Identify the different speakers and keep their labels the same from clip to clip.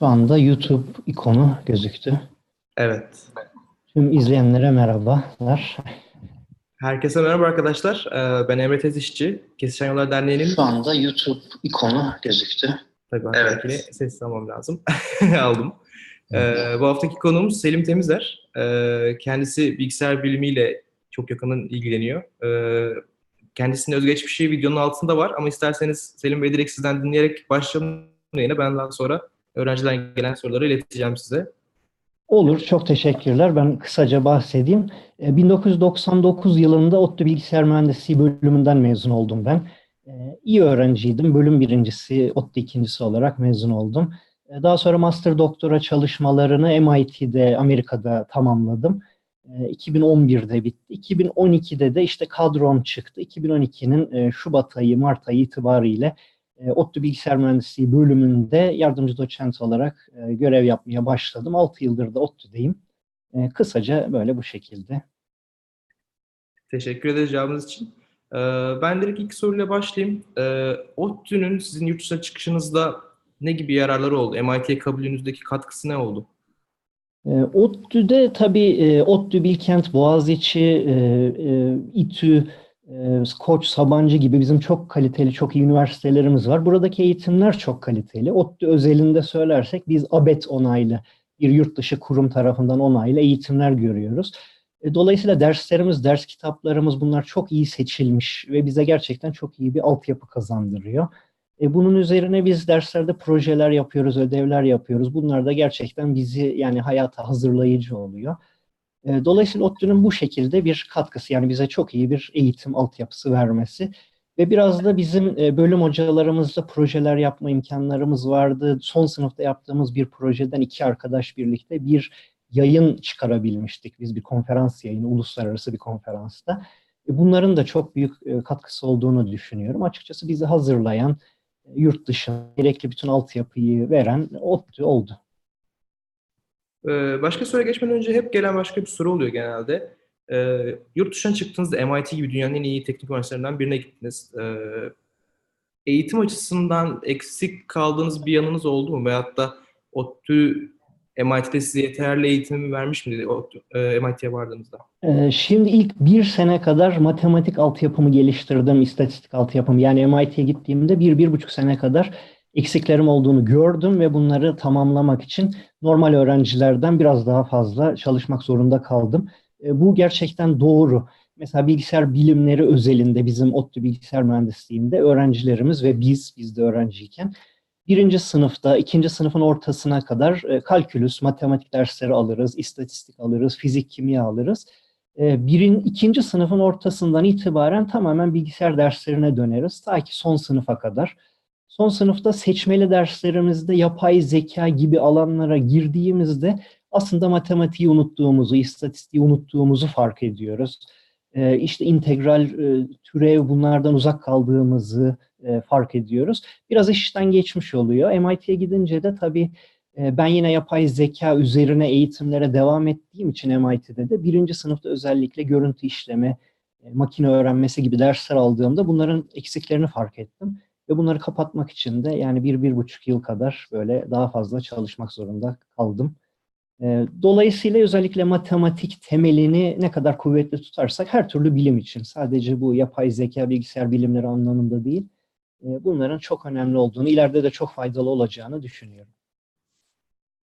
Speaker 1: Şu anda YouTube ikonu gözüktü.
Speaker 2: Evet.
Speaker 1: Tüm izleyenlere merhabalar.
Speaker 2: Herkese merhaba arkadaşlar. Ee, Ben Emre Tezişçi. Kesişen Yollar Derneği'nin...
Speaker 1: Şu anda YouTube ikonu gözüktü.
Speaker 2: Tabii ben
Speaker 1: Evet.
Speaker 2: evet. sessiz almam lazım. Aldım. Ee, bu haftaki konuğumuz Selim Temizer. Ee, kendisi bilgisayar bilimiyle çok yakından ilgileniyor. Ee, kendisinin özgeçmişi videonun altında var ama isterseniz Selim Bey direkt sizden dinleyerek başlayalım yine. Ben daha sonra öğrenciden gelen soruları ileteceğim size.
Speaker 1: Olur, çok teşekkürler. Ben kısaca bahsedeyim. E, 1999 yılında ODTÜ Bilgisayar Mühendisliği bölümünden mezun oldum ben. E, İyi öğrenciydim. Bölüm birincisi, ODTÜ ikincisi olarak mezun oldum. E, Daha sonra master doktora çalışmalarını MIT'de, Amerika'da tamamladım. E, 2011'de bitti. 2012'de de işte kadrom çıktı. 2012'nin e, Şubat ayı, Mart ayı itibariyle e, ODTÜ Bilgisayar Mühendisliği bölümünde yardımcı doçent olarak e, görev yapmaya başladım. 6 yıldır da ODTÜ'deyim. E, Kısaca böyle bu şekilde.
Speaker 2: Teşekkür ederiz cevabınız için. Ee, Ben direkt ilk soruyla başlayayım. Ee, ODTÜ'nün sizin yurt dışına çıkışınızda ne gibi yararları oldu? MIT'ye kabulünüzdeki katkısı ne oldu?
Speaker 1: E, ODTÜ'de tabii e, ODTÜ, Bilkent, Boğaziçi, e, e, İTÜ, e, Koç, Sabancı gibi bizim çok kaliteli, çok iyi üniversitelerimiz var. Buradaki eğitimler çok kaliteli. ODTÜ özelinde söylersek biz ABET onaylı bir yurt dışı kurum tarafından onaylı eğitimler görüyoruz. E, Dolayısıyla derslerimiz, ders kitaplarımız bunlar çok iyi seçilmiş ve bize gerçekten çok iyi bir altyapı kazandırıyor. E, bunun üzerine biz derslerde projeler yapıyoruz, ödevler yapıyoruz. Bunlar da gerçekten bizi yani hayata hazırlayıcı oluyor. Dolayısıyla ODTÜ'nün bu şekilde bir katkısı yani bize çok iyi bir eğitim altyapısı vermesi ve biraz da bizim bölüm hocalarımızla projeler yapma imkanlarımız vardı. Son sınıfta yaptığımız bir projeden iki arkadaş birlikte bir yayın çıkarabilmiştik. Biz bir konferans yayını, uluslararası bir konferansta. E, Bunların da çok büyük katkısı olduğunu düşünüyorum. Açıkçası bizi hazırlayan, yurt dışına gerekli bütün altyapıyı veren ODTÜ oldu.
Speaker 2: Ee, Başka soruya geçmeden önce hep gelen başka bir soru oluyor genelde. Ee, Yurt dışına çıktığınızda MIT gibi dünyanın en iyi teknik üniversitelerinden birine gittiniz. Ee, Eğitim açısından eksik kaldığınız bir yanınız oldu mu? Veyahut da ODTÜ MIT'de size yeterli eğitimi vermiş miydi e, MIT'ye vardığınızda?
Speaker 1: Şimdi ilk bir sene kadar matematik altyapımı geliştirdim, istatistik altyapımı. Yani MIT'ye gittiğimde bir, bir buçuk sene kadar eksiklerim olduğunu gördüm ve bunları tamamlamak için normal öğrencilerden biraz daha fazla çalışmak zorunda kaldım. E, Bu gerçekten doğru. Mesela bilgisayar bilimleri özelinde bizim ODTÜ bilgisayar mühendisliğinde öğrencilerimiz ve biz, biz de öğrenciyken birinci sınıfta, ikinci sınıfın ortasına kadar e, kalkülüs, matematik dersleri alırız, istatistik alırız, fizik, kimya alırız. E, birin, ikinci sınıfın ortasından itibaren tamamen bilgisayar derslerine döneriz. Ta ki son sınıfa kadar. Son sınıfta seçmeli derslerimizde yapay zeka gibi alanlara girdiğimizde aslında matematiği unuttuğumuzu, istatistiği unuttuğumuzu fark ediyoruz. E, işte integral, e, türev bunlardan uzak kaldığımızı e, fark ediyoruz. Biraz işten geçmiş oluyor. MIT'ye gidince de tabii e, ben yine yapay zeka üzerine eğitimlere devam ettiğim için MIT'de de birinci sınıfta özellikle görüntü işleme, e, makine öğrenmesi gibi dersler aldığımda bunların eksiklerini fark ettim. Ve bunları kapatmak için de yani bir, bir buçuk yıl kadar böyle daha fazla çalışmak zorunda kaldım. E, Dolayısıyla özellikle matematik temelini ne kadar kuvvetli tutarsak her türlü bilim için sadece bu yapay zeka, bilgisayar bilimleri anlamında değil, e, bunların çok önemli olduğunu, ileride de çok faydalı olacağını düşünüyorum.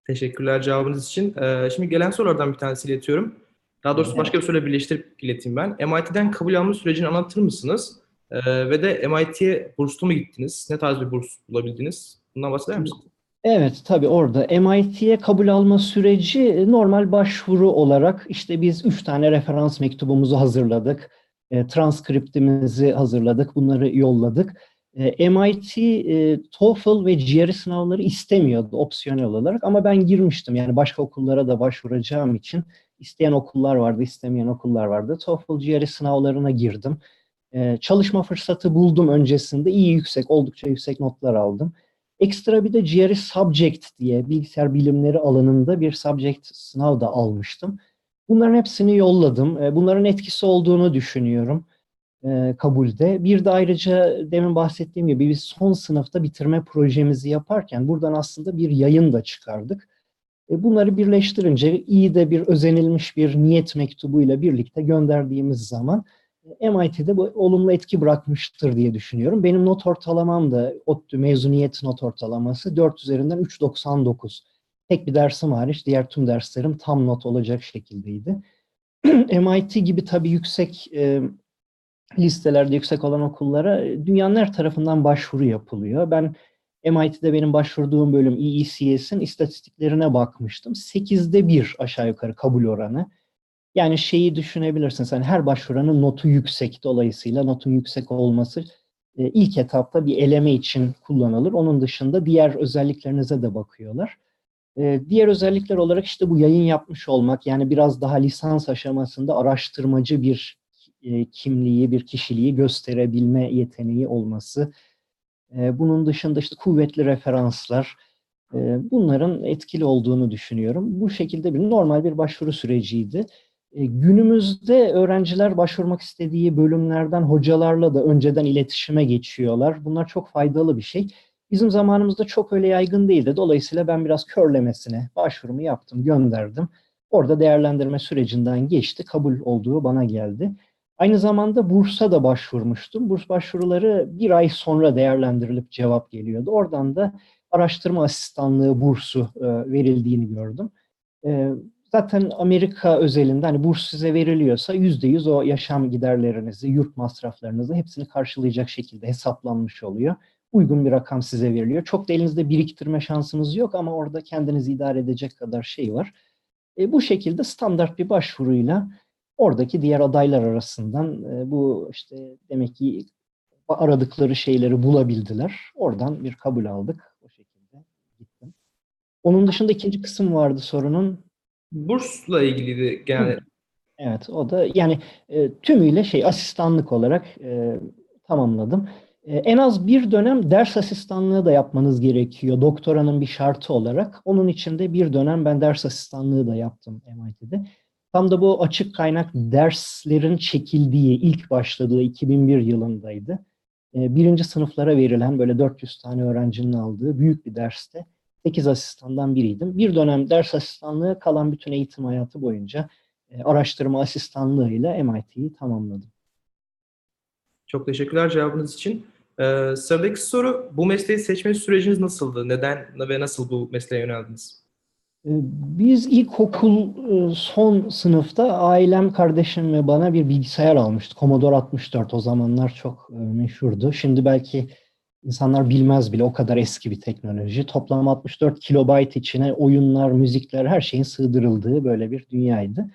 Speaker 2: Teşekkürler cevabınız için. Ee, Şimdi gelen sorulardan bir tanesi iletiyorum. Daha doğrusu başka bir soruyla birleştirip ileteyim ben. MIT'den kabul alma sürecini anlatır mısınız? Ee, Ve de MIT'ye burslu mu gittiniz? Ne tarz bir burs bulabildiniz? Bundan bahseder misiniz?
Speaker 1: Evet, tabii orada MIT'ye kabul alma süreci e, normal başvuru olarak işte biz üç tane referans mektubumuzu hazırladık, e, transkriptimizi hazırladık, bunları yolladık. E, MIT e, TOEFL ve GRE sınavları istemiyordu opsiyonel olarak ama ben girmiştim yani başka okullara da başvuracağım için isteyen okullar vardı, istemeyen okullar vardı. TOEFL, GRE sınavlarına girdim. E, çalışma fırsatı buldum öncesinde, iyi yüksek, oldukça yüksek notlar aldım. Ekstra bir de GRE Subject diye bilgisayar bilimleri alanında bir subject sınav da almıştım. Bunların hepsini yolladım. E, Bunların etkisi olduğunu düşünüyorum. e, kabulde. Bir de ayrıca demin bahsettiğim gibi biz son sınıfta bitirme projemizi yaparken buradan aslında bir yayın da çıkardık. E, bunları birleştirince iyi de bir özenilmiş bir niyet mektubuyla birlikte gönderdiğimiz zaman MIT'de bu olumlu etki bırakmıştır diye düşünüyorum. Benim not ortalamam da ODTÜ mezuniyet not ortalaması 4 üzerinden 3.99. Tek bir dersim hariç diğer tüm derslerim tam not olacak şekildeydi. MIT gibi tabii yüksek e, listelerde yüksek olan okullara e, dünyanın her tarafından başvuru yapılıyor. Ben MIT'de benim başvurduğum bölüm EECS'in istatistiklerine bakmıştım. 8'de 1 aşağı yukarı kabul oranı. Yani şeyi düşünebilirsiniz. Yani her başvuranın notu yüksek. Dolayısıyla notun yüksek olması e, ilk etapta bir eleme için kullanılır. Onun dışında diğer özelliklerinize de bakıyorlar. E, diğer özellikler olarak işte bu yayın yapmış olmak, yani biraz daha lisans aşamasında araştırmacı bir e, kimliği, bir kişiliği gösterebilme yeteneği olması. Bunun dışında işte kuvvetli referanslar, bunların etkili olduğunu düşünüyorum. Bu şekilde bir normal bir başvuru süreciydi. Günümüzde öğrenciler başvurmak istediği bölümlerden hocalarla da önceden iletişime geçiyorlar. Bunlar çok faydalı bir şey. Bizim zamanımızda çok öyle yaygın değildi. Dolayısıyla ben biraz körlemesine başvurumu yaptım, gönderdim. Orada değerlendirme sürecinden geçti, kabul olduğu bana geldi. Aynı zamanda bursa da başvurmuştum. Burs başvuruları bir ay sonra değerlendirilip cevap geliyordu. Oradan da araştırma asistanlığı bursu e, verildiğini gördüm. Zaten Amerika özelinde hani burs size veriliyorsa yüzde yüz o yaşam giderlerinizi, yurt masraflarınızı hepsini karşılayacak şekilde hesaplanmış oluyor. Uygun bir rakam size veriliyor. Çok da elinizde biriktirme şansınız yok ama orada kendinizi idare edecek kadar şey var. E, bu şekilde standart bir başvuruyla oradaki diğer adaylar arasından e, bu işte demek ki aradıkları şeyleri bulabildiler. Oradan bir kabul aldık. O şekilde gittim. Onun dışında ikinci kısım vardı sorunun.
Speaker 2: Bursla ilgiliydi yani.
Speaker 1: Evet o da yani e, tümüyle şey asistanlık olarak e, tamamladım. E, en az bir dönem ders asistanlığı da yapmanız gerekiyor doktoranın bir şartı olarak. Onun için de bir dönem ben ders asistanlığı da yaptım MIT'de. Tam da bu açık kaynak derslerin çekildiği, ilk başladığı 2001 yılındaydı. Ee, birinci sınıflara verilen böyle 400 tane öğrencinin aldığı büyük bir derste 8 asistandan biriydim. Bir dönem ders asistanlığı kalan bütün eğitim hayatı boyunca e, araştırma asistanlığıyla MIT'yi tamamladım.
Speaker 2: Çok teşekkürler cevabınız için. Ee, sıradaki soru, bu mesleği seçme süreciniz nasıldı? Neden ve nasıl bu mesleğe yöneldiniz?
Speaker 1: Ee, biz ilkokul e, son sınıfta ailem, kardeşim ve bana bir bilgisayar almıştı. Commodore 64 o zamanlar çok e, meşhurdu. Şimdi belki insanlar bilmez bile o kadar eski bir teknoloji. Toplam 64 kilobayt içine oyunlar, müzikler her şeyin sığdırıldığı böyle bir dünyaydı.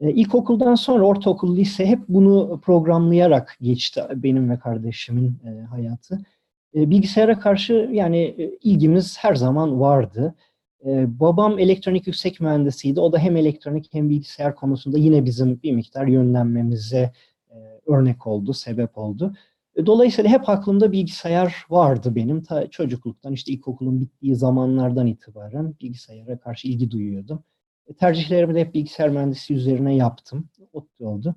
Speaker 1: E, ilkokuldan sonra ortaokul, lise hep bunu programlayarak geçti benim ve kardeşimin hayatı. Bilgisayara karşı yani ilgimiz her zaman vardı. Ee, babam elektronik yüksek mühendisiydi. O da hem elektronik hem bilgisayar konusunda yine bizim bir miktar yönlenmemize e, örnek oldu, sebep oldu. Dolayısıyla hep aklımda bilgisayar vardı benim. Ta çocukluktan işte ilkokulun bittiği zamanlardan itibaren bilgisayara karşı ilgi duyuyordum. E, tercihlerimi de hep bilgisayar mühendisi üzerine yaptım. ODTÜ oldu.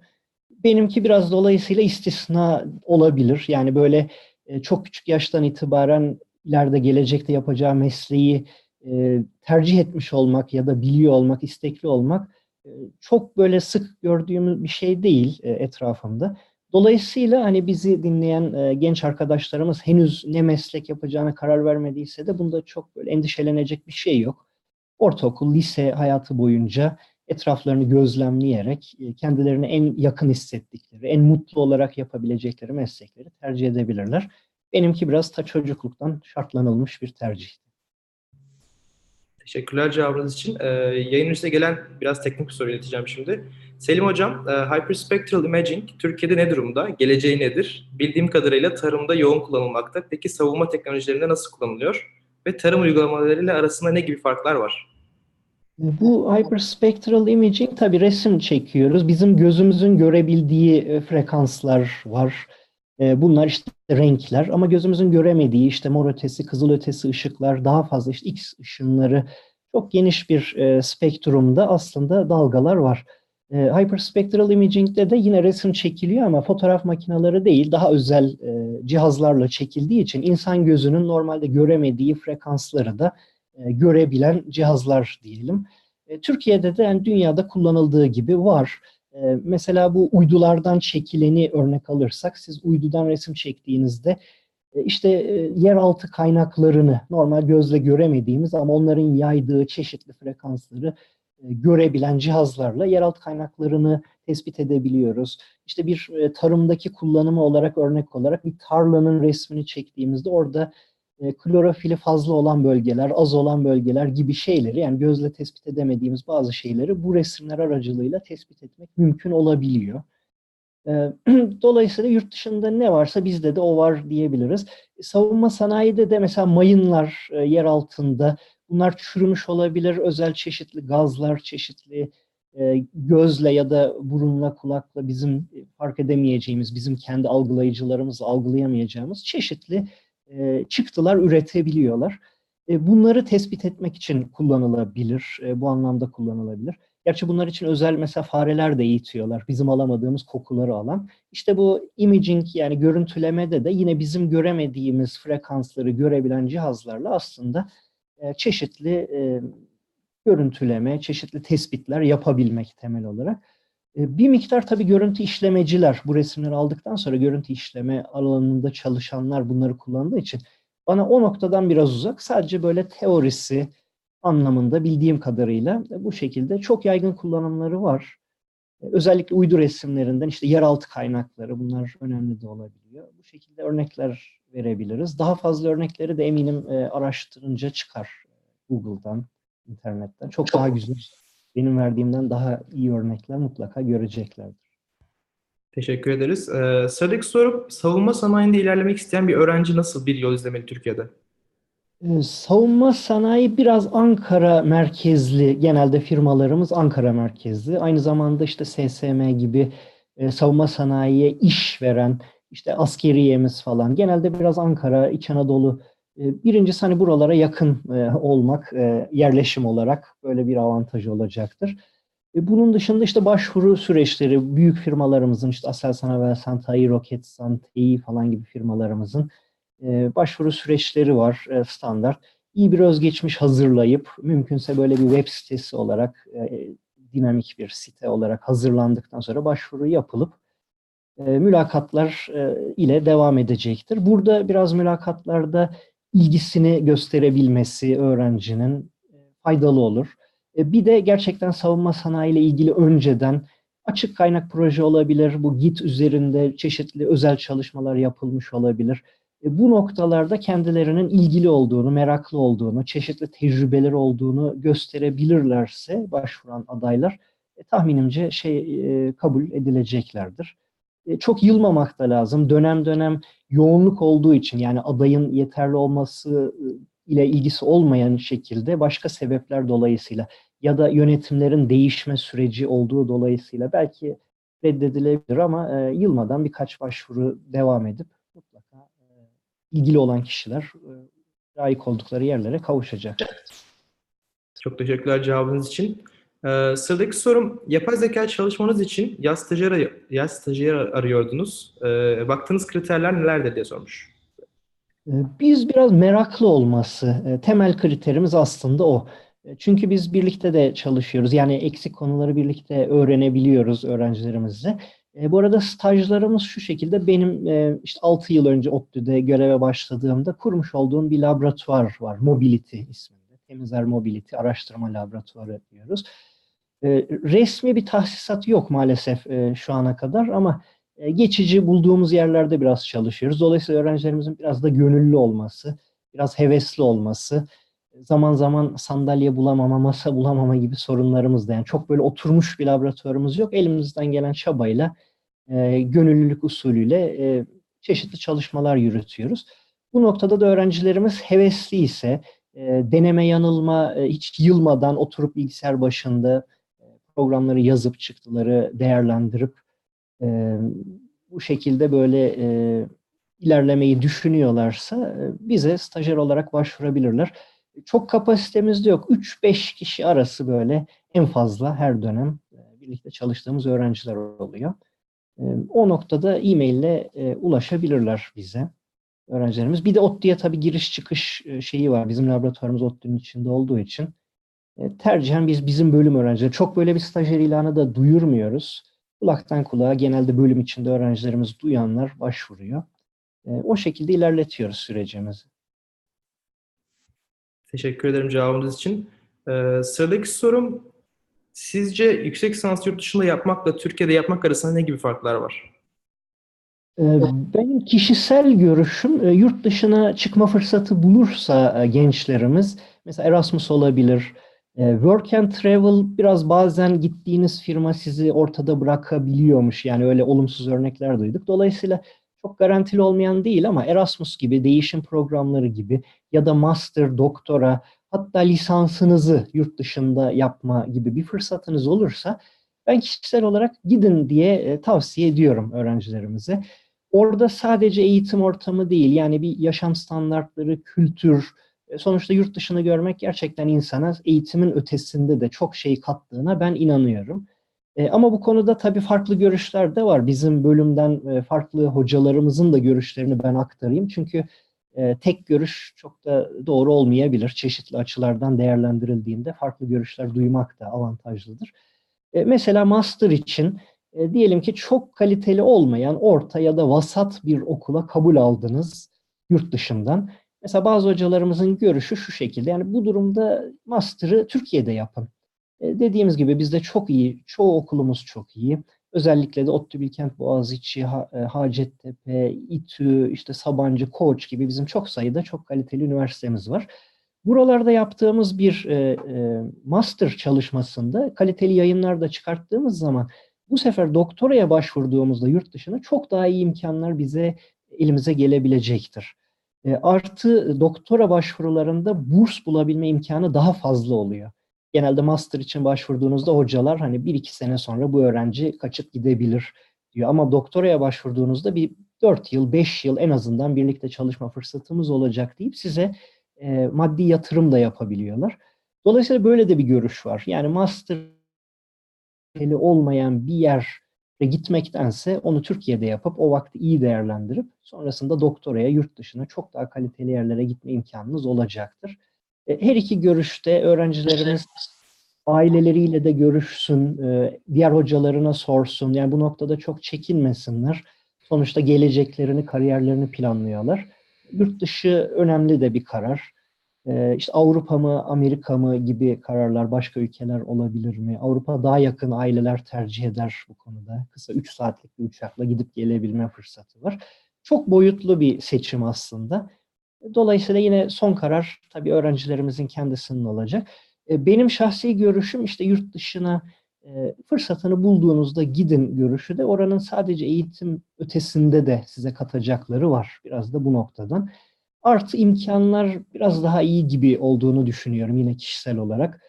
Speaker 1: Benimki biraz dolayısıyla istisna olabilir. Yani böyle e, çok küçük yaştan itibaren ileride gelecekte yapacağı mesleği e, tercih etmiş olmak ya da biliyor olmak, istekli olmak çok böyle sık gördüğümüz bir şey değil etrafımda. Dolayısıyla hani bizi dinleyen e, genç arkadaşlarımız henüz ne meslek yapacağına karar vermediyse de bunda çok böyle endişelenecek bir şey yok. Ortaokul, lise hayatı boyunca etraflarını gözlemleyerek e, kendilerini en yakın hissettikleri, en mutlu olarak yapabilecekleri meslekleri tercih edebilirler. Benimki biraz ta çocukluktan şartlanılmış bir tercihti.
Speaker 2: Teşekkürler cevabınız için. Ee, yayın üstüne gelen biraz teknik bir soru ileteceğim şimdi. Selim Hocam, e, Hyperspectral Imaging Türkiye'de ne durumda? Geleceği nedir? Bildiğim kadarıyla tarımda yoğun kullanılmakta. Peki savunma teknolojilerinde nasıl kullanılıyor? Ve tarım uygulamalarıyla arasında ne gibi farklar var?
Speaker 1: Bu hyperspectral imaging tabi resim çekiyoruz. Bizim gözümüzün görebildiği e, frekanslar var. E, bunlar işte renkler ama gözümüzün göremediği işte mor ötesi, kızıl ötesi ışıklar, daha fazla işte X ışınları çok geniş bir spektrumda aslında dalgalar var. E, Hyperspectral Imaging'de de yine resim çekiliyor ama fotoğraf makineleri değil, daha özel e, cihazlarla çekildiği için insan gözünün normalde göremediği frekansları da e, görebilen cihazlar diyelim. E, Türkiye'de de yani dünyada kullanıldığı gibi var. E, mesela bu uydulardan çekileni örnek alırsak, siz uydudan resim çektiğinizde e, işte e, yeraltı kaynaklarını normal gözle göremediğimiz ama onların yaydığı çeşitli frekansları görebilen cihazlarla yeraltı kaynaklarını tespit edebiliyoruz. İşte bir e, tarımdaki kullanımı olarak örnek olarak bir tarlanın resmini çektiğimizde orada e, klorofili fazla olan bölgeler, az olan bölgeler gibi şeyleri yani gözle tespit edemediğimiz bazı şeyleri bu resimler aracılığıyla tespit etmek mümkün olabiliyor. Dolayısıyla yurt dışında ne varsa bizde de o var diyebiliriz. Savunma sanayide de mesela mayınlar yer altında Bunlar çürümüş olabilir, özel çeşitli gazlar, çeşitli e, gözle ya da burunla, kulakla bizim fark edemeyeceğimiz, bizim kendi algılayıcılarımızla algılayamayacağımız çeşitli e, çıktılar üretebiliyorlar. E, bunları tespit etmek için kullanılabilir, e, bu anlamda kullanılabilir. Gerçi bunlar için özel mesela fareler de eğitiyorlar. Bizim alamadığımız kokuları alan. İşte bu imaging yani görüntülemede de yine bizim göremediğimiz frekansları görebilen cihazlarla aslında e, çeşitli e, görüntüleme, çeşitli tespitler yapabilmek temel olarak. E, bir miktar tabii görüntü işlemeciler bu resimleri aldıktan sonra görüntü işleme alanında çalışanlar bunları kullandığı için bana o noktadan biraz uzak. Sadece böyle teorisi anlamında bildiğim kadarıyla bu şekilde çok yaygın kullanımları var. Özellikle uydu resimlerinden işte yeraltı kaynakları bunlar önemli de olabiliyor. Bu şekilde örnekler verebiliriz. Daha fazla örnekleri de eminim e, araştırınca çıkar Google'dan, internetten. Çok daha güzel, benim verdiğimden daha iyi örnekler mutlaka göreceklerdir.
Speaker 2: Teşekkür ederiz. Ee, sıradaki soru, savunma sanayinde ilerlemek isteyen bir öğrenci nasıl bir yol izlemeli Türkiye'de?
Speaker 1: Ee, savunma sanayi biraz Ankara merkezli, genelde firmalarımız Ankara merkezli. Aynı zamanda işte SSM gibi e, savunma sanayiye iş veren işte askeriyemiz falan. Genelde biraz Ankara, İç Anadolu. E, birincisi hani buralara yakın e, olmak e, yerleşim olarak böyle bir avantaj olacaktır. Bunun dışında işte başvuru süreçleri büyük firmalarımızın işte Aselsan, Avelsan, TAI, Roketsan, TEİ falan gibi firmalarımızın başvuru süreçleri var standart. İyi bir özgeçmiş hazırlayıp mümkünse böyle bir web sitesi olarak dinamik bir site olarak hazırlandıktan sonra başvuru yapılıp e, mülakatlar e, ile devam edecektir. Burada biraz mülakatlarda ilgisini gösterebilmesi öğrencinin e, faydalı olur. Bir de gerçekten savunma sanayi ile ilgili önceden açık kaynak proje olabilir. Bu Git üzerinde çeşitli özel çalışmalar yapılmış olabilir. Bu noktalarda kendilerinin ilgili olduğunu, meraklı olduğunu, çeşitli tecrübeleri olduğunu gösterebilirlerse başvuran adaylar tahminimce şey kabul edileceklerdir. E, çok yılmamak da lazım. Dönem dönem yoğunluk olduğu için yani adayın yeterli olması e, ile ilgisi olmayan şekilde başka sebepler dolayısıyla ya da yönetimlerin değişme süreci olduğu dolayısıyla belki reddedilebilir ama e, yılmadan birkaç başvuru devam edip e, ilgili olan kişiler e, layık oldukları yerlere kavuşacak.
Speaker 2: Çok teşekkürler cevabınız için. Ee, sıradaki sorum, yapay zeka çalışmanız için yaz stajyer, yaz stajyer arıyordunuz. Ee, baktığınız kriterler nelerdir diye sormuş.
Speaker 1: Ee, biz biraz meraklı olması, e, temel kriterimiz aslında o. E, çünkü biz birlikte de çalışıyoruz. Yani eksik konuları birlikte öğrenebiliyoruz öğrencilerimizle. E, bu arada stajlarımız şu şekilde benim e, işte 6 yıl önce ODTÜ'de göreve başladığımda kurmuş olduğum bir laboratuvar var. Mobility isminde. Temizler Mobility Araştırma Laboratuvarı diyoruz. E, resmi bir tahsisat yok maalesef e, şu ana kadar ama e, geçici bulduğumuz yerlerde biraz çalışıyoruz. Dolayısıyla öğrencilerimizin biraz da gönüllü olması, biraz hevesli olması, zaman zaman sandalye bulamama, masa bulamama gibi sorunlarımız da yani çok böyle oturmuş bir laboratuvarımız yok. Elimizden gelen çabayla, e, gönüllülük usulüyle e, çeşitli çalışmalar yürütüyoruz. Bu noktada da öğrencilerimiz hevesli ise, e, deneme yanılma, hiç yılmadan oturup bilgisayar başında programları yazıp çıktıları değerlendirip bu şekilde böyle ilerlemeyi düşünüyorlarsa bize stajyer olarak başvurabilirler. Çok kapasitemiz de yok. 3-5 kişi arası böyle en fazla her dönem bir birlikte çalıştığımız öğrenciler oluyor. E, o noktada e-mail ile e, ulaşabilirler bize öğrencilerimiz. Bir de ODTÜ'ye tabii giriş çıkış e, şeyi var. Bizim laboratuvarımız ODTÜ'nün içinde olduğu için e, tercihen biz bizim bölüm öğrencileri. Çok böyle bir stajyer ilanı da duyurmuyoruz. Kulaktan kulağa genelde bölüm içinde öğrencilerimiz duyanlar başvuruyor. O şekilde ilerletiyoruz sürecimizi.
Speaker 2: Teşekkür ederim cevabınız için. Ee, sıradaki sorum, sizce yüksek lisans yurt dışında yapmakla Türkiye'de yapmak arasında ne gibi farklar var?
Speaker 1: Ee, benim kişisel görüşüm e, yurt dışına çıkma fırsatı bulursa e, gençlerimiz mesela Erasmus olabilir. E, work and travel biraz bazen gittiğiniz firma sizi ortada bırakabiliyormuş. Yani öyle olumsuz örnekler duyduk. Dolayısıyla çok garantili olmayan değil ama Erasmus gibi değişim programları gibi ya da master, doktora hatta lisansınızı yurt dışında yapma gibi bir fırsatınız olursa ben kişisel olarak gidin diye tavsiye ediyorum öğrencilerimize. Orada sadece eğitim ortamı değil, yani bir yaşam standartları, kültür, e, sonuçta yurt dışını görmek gerçekten insana eğitimin ötesinde de çok şey kattığına ben inanıyorum. E, ama bu konuda tabii farklı görüşler de var. Bizim bölümden e, farklı hocalarımızın da görüşlerini ben aktarayım. Çünkü tek görüş çok da doğru olmayabilir. Çeşitli açılardan değerlendirildiğinde farklı görüşler duymak da avantajlıdır. Mesela master için e, diyelim ki çok kaliteli olmayan orta ya da vasat bir okula kabul aldınız yurt dışından. Mesela bazı hocalarımızın görüşü şu şekilde. Yani bu durumda master'ı Türkiye'de yapın. E, dediğimiz gibi bizde çok iyi, çoğu okulumuz çok iyi. Özellikle de ODTÜ Bilkent Boğaziçi, e, Hacettepe, İTÜ, işte Sabancı, Koç gibi bizim çok sayıda çok kaliteli üniversitemiz var. Buralarda yaptığımız bir e, e, master çalışmasında kaliteli yayınlar da çıkarttığımız zaman bu sefer doktoraya başvurduğumuzda yurt dışına çok daha iyi imkanlar bize elimize gelebilecektir. Artı doktora başvurularında burs bulabilme imkanı daha fazla oluyor. Genelde master için başvurduğunuzda hocalar hani bir iki sene sonra bu öğrenci kaçıp gidebilir diyor. Ama doktoraya başvurduğunuzda bir 4 yıl, 5 yıl en azından birlikte çalışma fırsatımız olacak deyip size e, maddi yatırım da yapabiliyorlar. Dolayısıyla böyle de bir görüş var. Yani master olmayan bir yere gitmektense onu Türkiye'de yapıp o vakti iyi değerlendirip sonrasında doktoraya yurt dışına çok daha kaliteli yerlere gitme imkanınız olacaktır. E, her iki görüşte öğrencilerimiz aileleriyle de görüşsün, e, diğer hocalarına sorsun. Yani bu noktada çok çekinmesinler. Sonuçta geleceklerini, kariyerlerini planlıyorlar. Yurt dışı önemli de bir karar. Ee, işte Avrupa mı, Amerika mı gibi kararlar başka ülkeler olabilir mi? Avrupa daha yakın aileler tercih eder bu konuda. Kısa 3 saatlik bir uçakla gidip gelebilme fırsatı var. Çok boyutlu bir seçim aslında. Dolayısıyla yine son karar tabii öğrencilerimizin kendisinin olacak. Ee, benim şahsi görüşüm işte yurt dışına e, fırsatını bulduğunuzda gidin görüşü de oranın sadece eğitim ötesinde de size katacakları var. Biraz da bu noktadan. Artı imkanlar biraz daha iyi gibi olduğunu düşünüyorum yine kişisel olarak.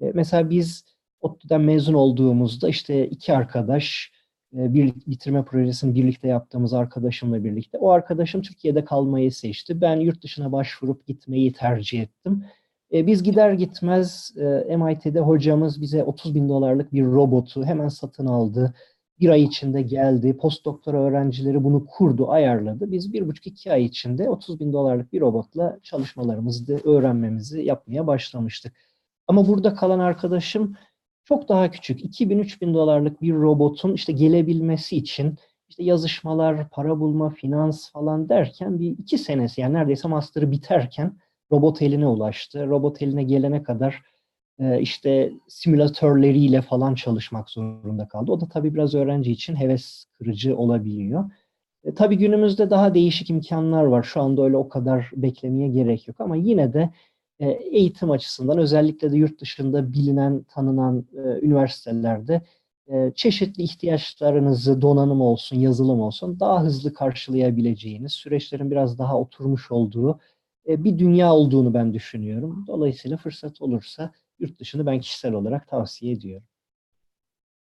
Speaker 1: E, mesela biz ODTÜ'den mezun olduğumuzda işte iki arkadaş e, bir bitirme projesini birlikte yaptığımız arkadaşımla birlikte. O arkadaşım Türkiye'de kalmayı seçti. Ben yurt dışına başvurup gitmeyi tercih ettim. E, biz gider gitmez e, MIT'de hocamız bize 30 bin dolarlık bir robotu hemen satın aldı bir ay içinde geldi. Postdoktora öğrencileri bunu kurdu, ayarladı. Biz bir buçuk iki ay içinde 30 bin dolarlık bir robotla çalışmalarımızı, öğrenmemizi yapmaya başlamıştık. Ama burada kalan arkadaşım çok daha küçük. 2000-3000 bin dolarlık bir robotun işte gelebilmesi için işte yazışmalar, para bulma, finans falan derken bir iki senesi yani neredeyse master'ı biterken robot eline ulaştı. Robot eline gelene kadar e, işte simülatörleriyle falan çalışmak zorunda kaldı. O da tabii biraz öğrenci için heves kırıcı olabiliyor. E, tabii günümüzde daha değişik imkanlar var. Şu anda öyle o kadar beklemeye gerek yok ama yine de e, eğitim açısından özellikle de yurt dışında bilinen, tanınan e, üniversitelerde e, çeşitli ihtiyaçlarınızı donanım olsun, yazılım olsun daha hızlı karşılayabileceğiniz, süreçlerin biraz daha oturmuş olduğu e, bir dünya olduğunu ben düşünüyorum. Dolayısıyla fırsat olursa yurt dışını ben kişisel olarak tavsiye ediyorum.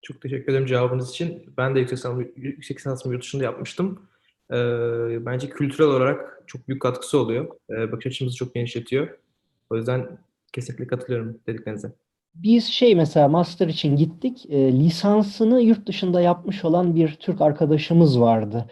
Speaker 2: Çok teşekkür ederim cevabınız için. Ben de yüksek lisans, yüksek lisansımı yurt dışında yapmıştım. Ee, bence kültürel olarak çok büyük katkısı oluyor. Ee, bakış açımızı çok genişletiyor. O yüzden kesinlikle katılıyorum dediklerinize.
Speaker 1: Biz şey mesela master için gittik. E, lisansını yurt dışında yapmış olan bir Türk arkadaşımız vardı.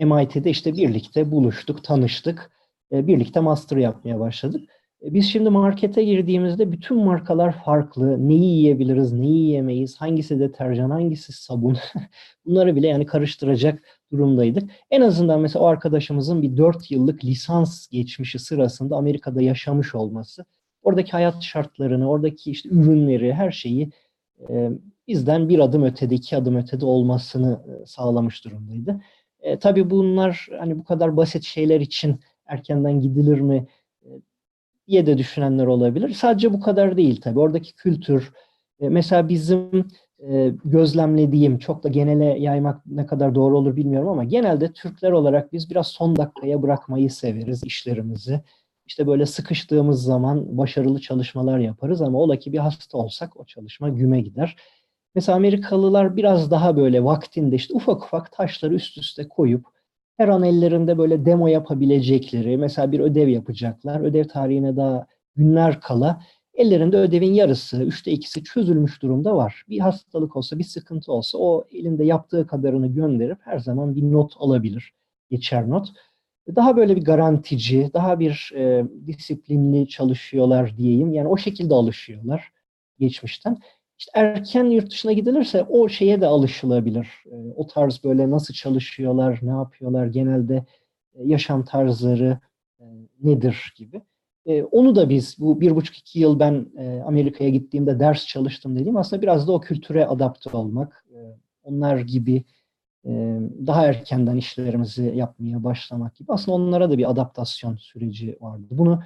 Speaker 1: MIT'de işte birlikte buluştuk, tanıştık. E, birlikte master yapmaya başladık. E, biz şimdi markete girdiğimizde bütün markalar farklı. Neyi yiyebiliriz, neyi yiyemeyiz, hangisi deterjan, hangisi sabun. Bunları bile yani karıştıracak durumdaydık. En azından mesela o arkadaşımızın bir 4 yıllık lisans geçmişi sırasında Amerika'da yaşamış olması, oradaki hayat şartlarını, oradaki işte ürünleri, her şeyi e, bizden bir adım ötede, iki adım ötede olmasını e, sağlamış durumdaydı. E, tabii bunlar hani bu kadar basit şeyler için erkenden gidilir mi diye de düşünenler olabilir. Sadece bu kadar değil tabii. Oradaki kültür, e, mesela bizim e, gözlemlediğim, çok da genele yaymak ne kadar doğru olur bilmiyorum ama genelde Türkler olarak biz biraz son dakikaya bırakmayı severiz işlerimizi. İşte böyle sıkıştığımız zaman başarılı çalışmalar yaparız ama ola ki bir hasta olsak o çalışma güme gider. Mesela Amerikalılar biraz daha böyle vaktinde işte ufak ufak taşları üst üste koyup her an ellerinde böyle demo yapabilecekleri, mesela bir ödev yapacaklar. Ödev tarihine daha günler kala ellerinde ödevin yarısı, üçte ikisi çözülmüş durumda var. Bir hastalık olsa, bir sıkıntı olsa o elinde yaptığı kadarını gönderip her zaman bir not alabilir, geçer not. Daha böyle bir garantici, daha bir e, disiplinli çalışıyorlar diyeyim. Yani o şekilde alışıyorlar geçmişten. İşte erken yurt dışına gidilirse o şeye de alışılabilir. E, o tarz böyle nasıl çalışıyorlar, ne yapıyorlar, genelde e, yaşam tarzları e, nedir gibi. E, onu da biz bu bir buçuk iki yıl ben Amerika'ya gittiğimde ders çalıştım dediğim aslında biraz da o kültüre adapte olmak. Onlar gibi daha erkenden işlerimizi yapmaya başlamak gibi. Aslında onlara da bir adaptasyon süreci vardı. Bunu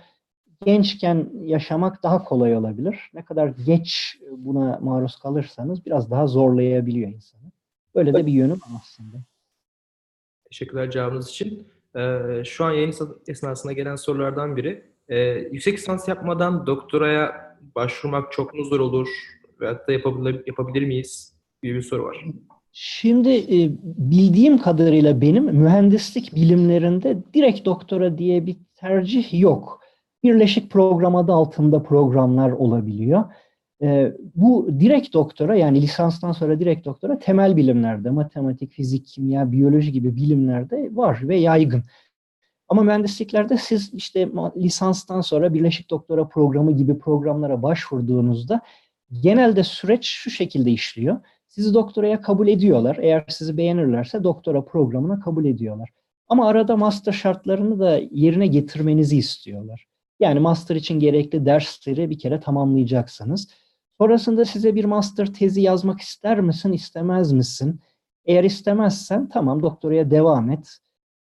Speaker 1: gençken yaşamak daha kolay olabilir. Ne kadar geç buna maruz kalırsanız biraz daha zorlayabiliyor insanı. Böyle de bir yönü var aslında.
Speaker 2: Teşekkürler cevabınız için. Ee, şu an yayın esnasında gelen sorulardan biri. Ee, yüksek lisans yapmadan doktoraya başvurmak çok mu zor olur? Veyahut da yapabilir, yapabilir miyiz? gibi bir soru var.
Speaker 1: Şimdi e, bildiğim kadarıyla benim mühendislik bilimlerinde direkt doktora diye bir tercih yok. Birleşik program adı altında programlar olabiliyor. E, bu direkt doktora yani lisanstan sonra direkt doktora temel bilimlerde, matematik, fizik, kimya, biyoloji gibi bilimlerde var ve yaygın. Ama mühendisliklerde siz işte lisanstan sonra Birleşik Doktora Programı gibi programlara başvurduğunuzda genelde süreç şu şekilde işliyor. Sizi doktoraya kabul ediyorlar. Eğer sizi beğenirlerse doktora programına kabul ediyorlar. Ama arada master şartlarını da yerine getirmenizi istiyorlar. Yani master için gerekli dersleri bir kere tamamlayacaksınız. Sonrasında size bir master tezi yazmak ister misin, istemez misin? Eğer istemezsen tamam doktoraya devam et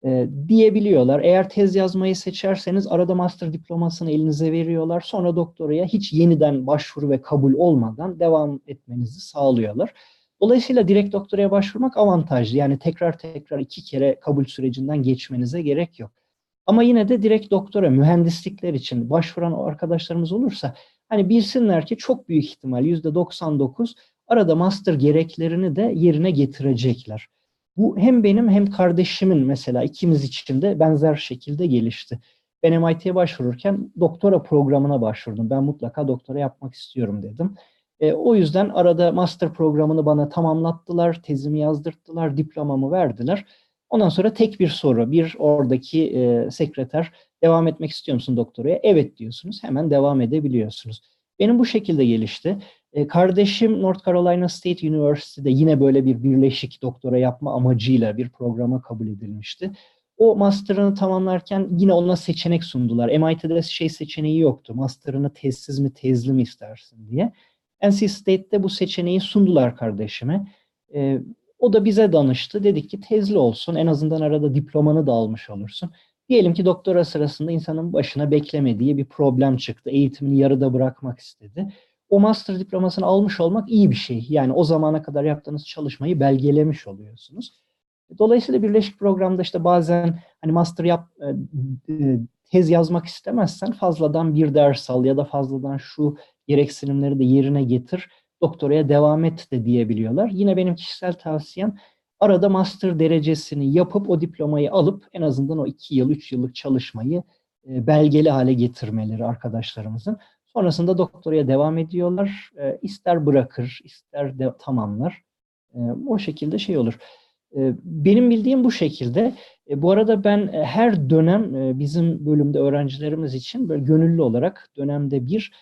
Speaker 1: e, diyebiliyorlar. Eğer tez yazmayı seçerseniz arada master diplomasını elinize veriyorlar. Sonra doktoraya hiç yeniden başvuru ve kabul olmadan devam etmenizi sağlıyorlar. Dolayısıyla direkt doktoraya başvurmak avantajlı. Yani tekrar tekrar iki kere kabul sürecinden geçmenize gerek yok. Ama yine de direkt doktora mühendislikler için başvuran arkadaşlarımız olursa hani bilsinler ki çok büyük ihtimal yüzde 99 arada master gereklerini de yerine getirecekler. Bu hem benim hem kardeşimin mesela ikimiz için de benzer şekilde gelişti. Ben MIT'ye başvururken doktora programına başvurdum. Ben mutlaka doktora yapmak istiyorum dedim. E, o yüzden arada master programını bana tamamlattılar, tezimi yazdırttılar, diplomamı verdiler. Ondan sonra tek bir soru, bir oradaki e, sekreter devam etmek istiyor musun doktoraya? Evet diyorsunuz, hemen devam edebiliyorsunuz. Benim bu şekilde gelişti. E, kardeşim North Carolina State University'de yine böyle bir birleşik doktora yapma amacıyla bir programa kabul edilmişti. O master'ını tamamlarken yine ona seçenek sundular. MIT'de şey seçeneği yoktu. Master'ını tezsiz mi tezli mi istersin diye. NC State'de bu seçeneği sundular kardeşime. E, o da bize danıştı. Dedik ki tezli olsun. En azından arada diplomanı da almış olursun. Diyelim ki doktora sırasında insanın başına beklemediği bir problem çıktı. Eğitimini yarıda bırakmak istedi. O master diplomasını almış olmak iyi bir şey. Yani o zamana kadar yaptığınız çalışmayı belgelemiş oluyorsunuz. Dolayısıyla birleşik programda işte bazen hani master yap e, e, tez yazmak istemezsen fazladan bir ders al ya da fazladan şu gereksinimleri de yerine getir, doktoraya devam et de diyebiliyorlar. Yine benim kişisel tavsiyem arada master derecesini yapıp o diplomayı alıp en azından o iki yıl, üç yıllık çalışmayı e, belgeli hale getirmeleri arkadaşlarımızın. Sonrasında doktoraya devam ediyorlar. E, ister bırakır, ister de tamamlar. E, o şekilde şey olur. Benim bildiğim bu şekilde. Bu arada ben her dönem bizim bölümde öğrencilerimiz için böyle gönüllü olarak dönemde bir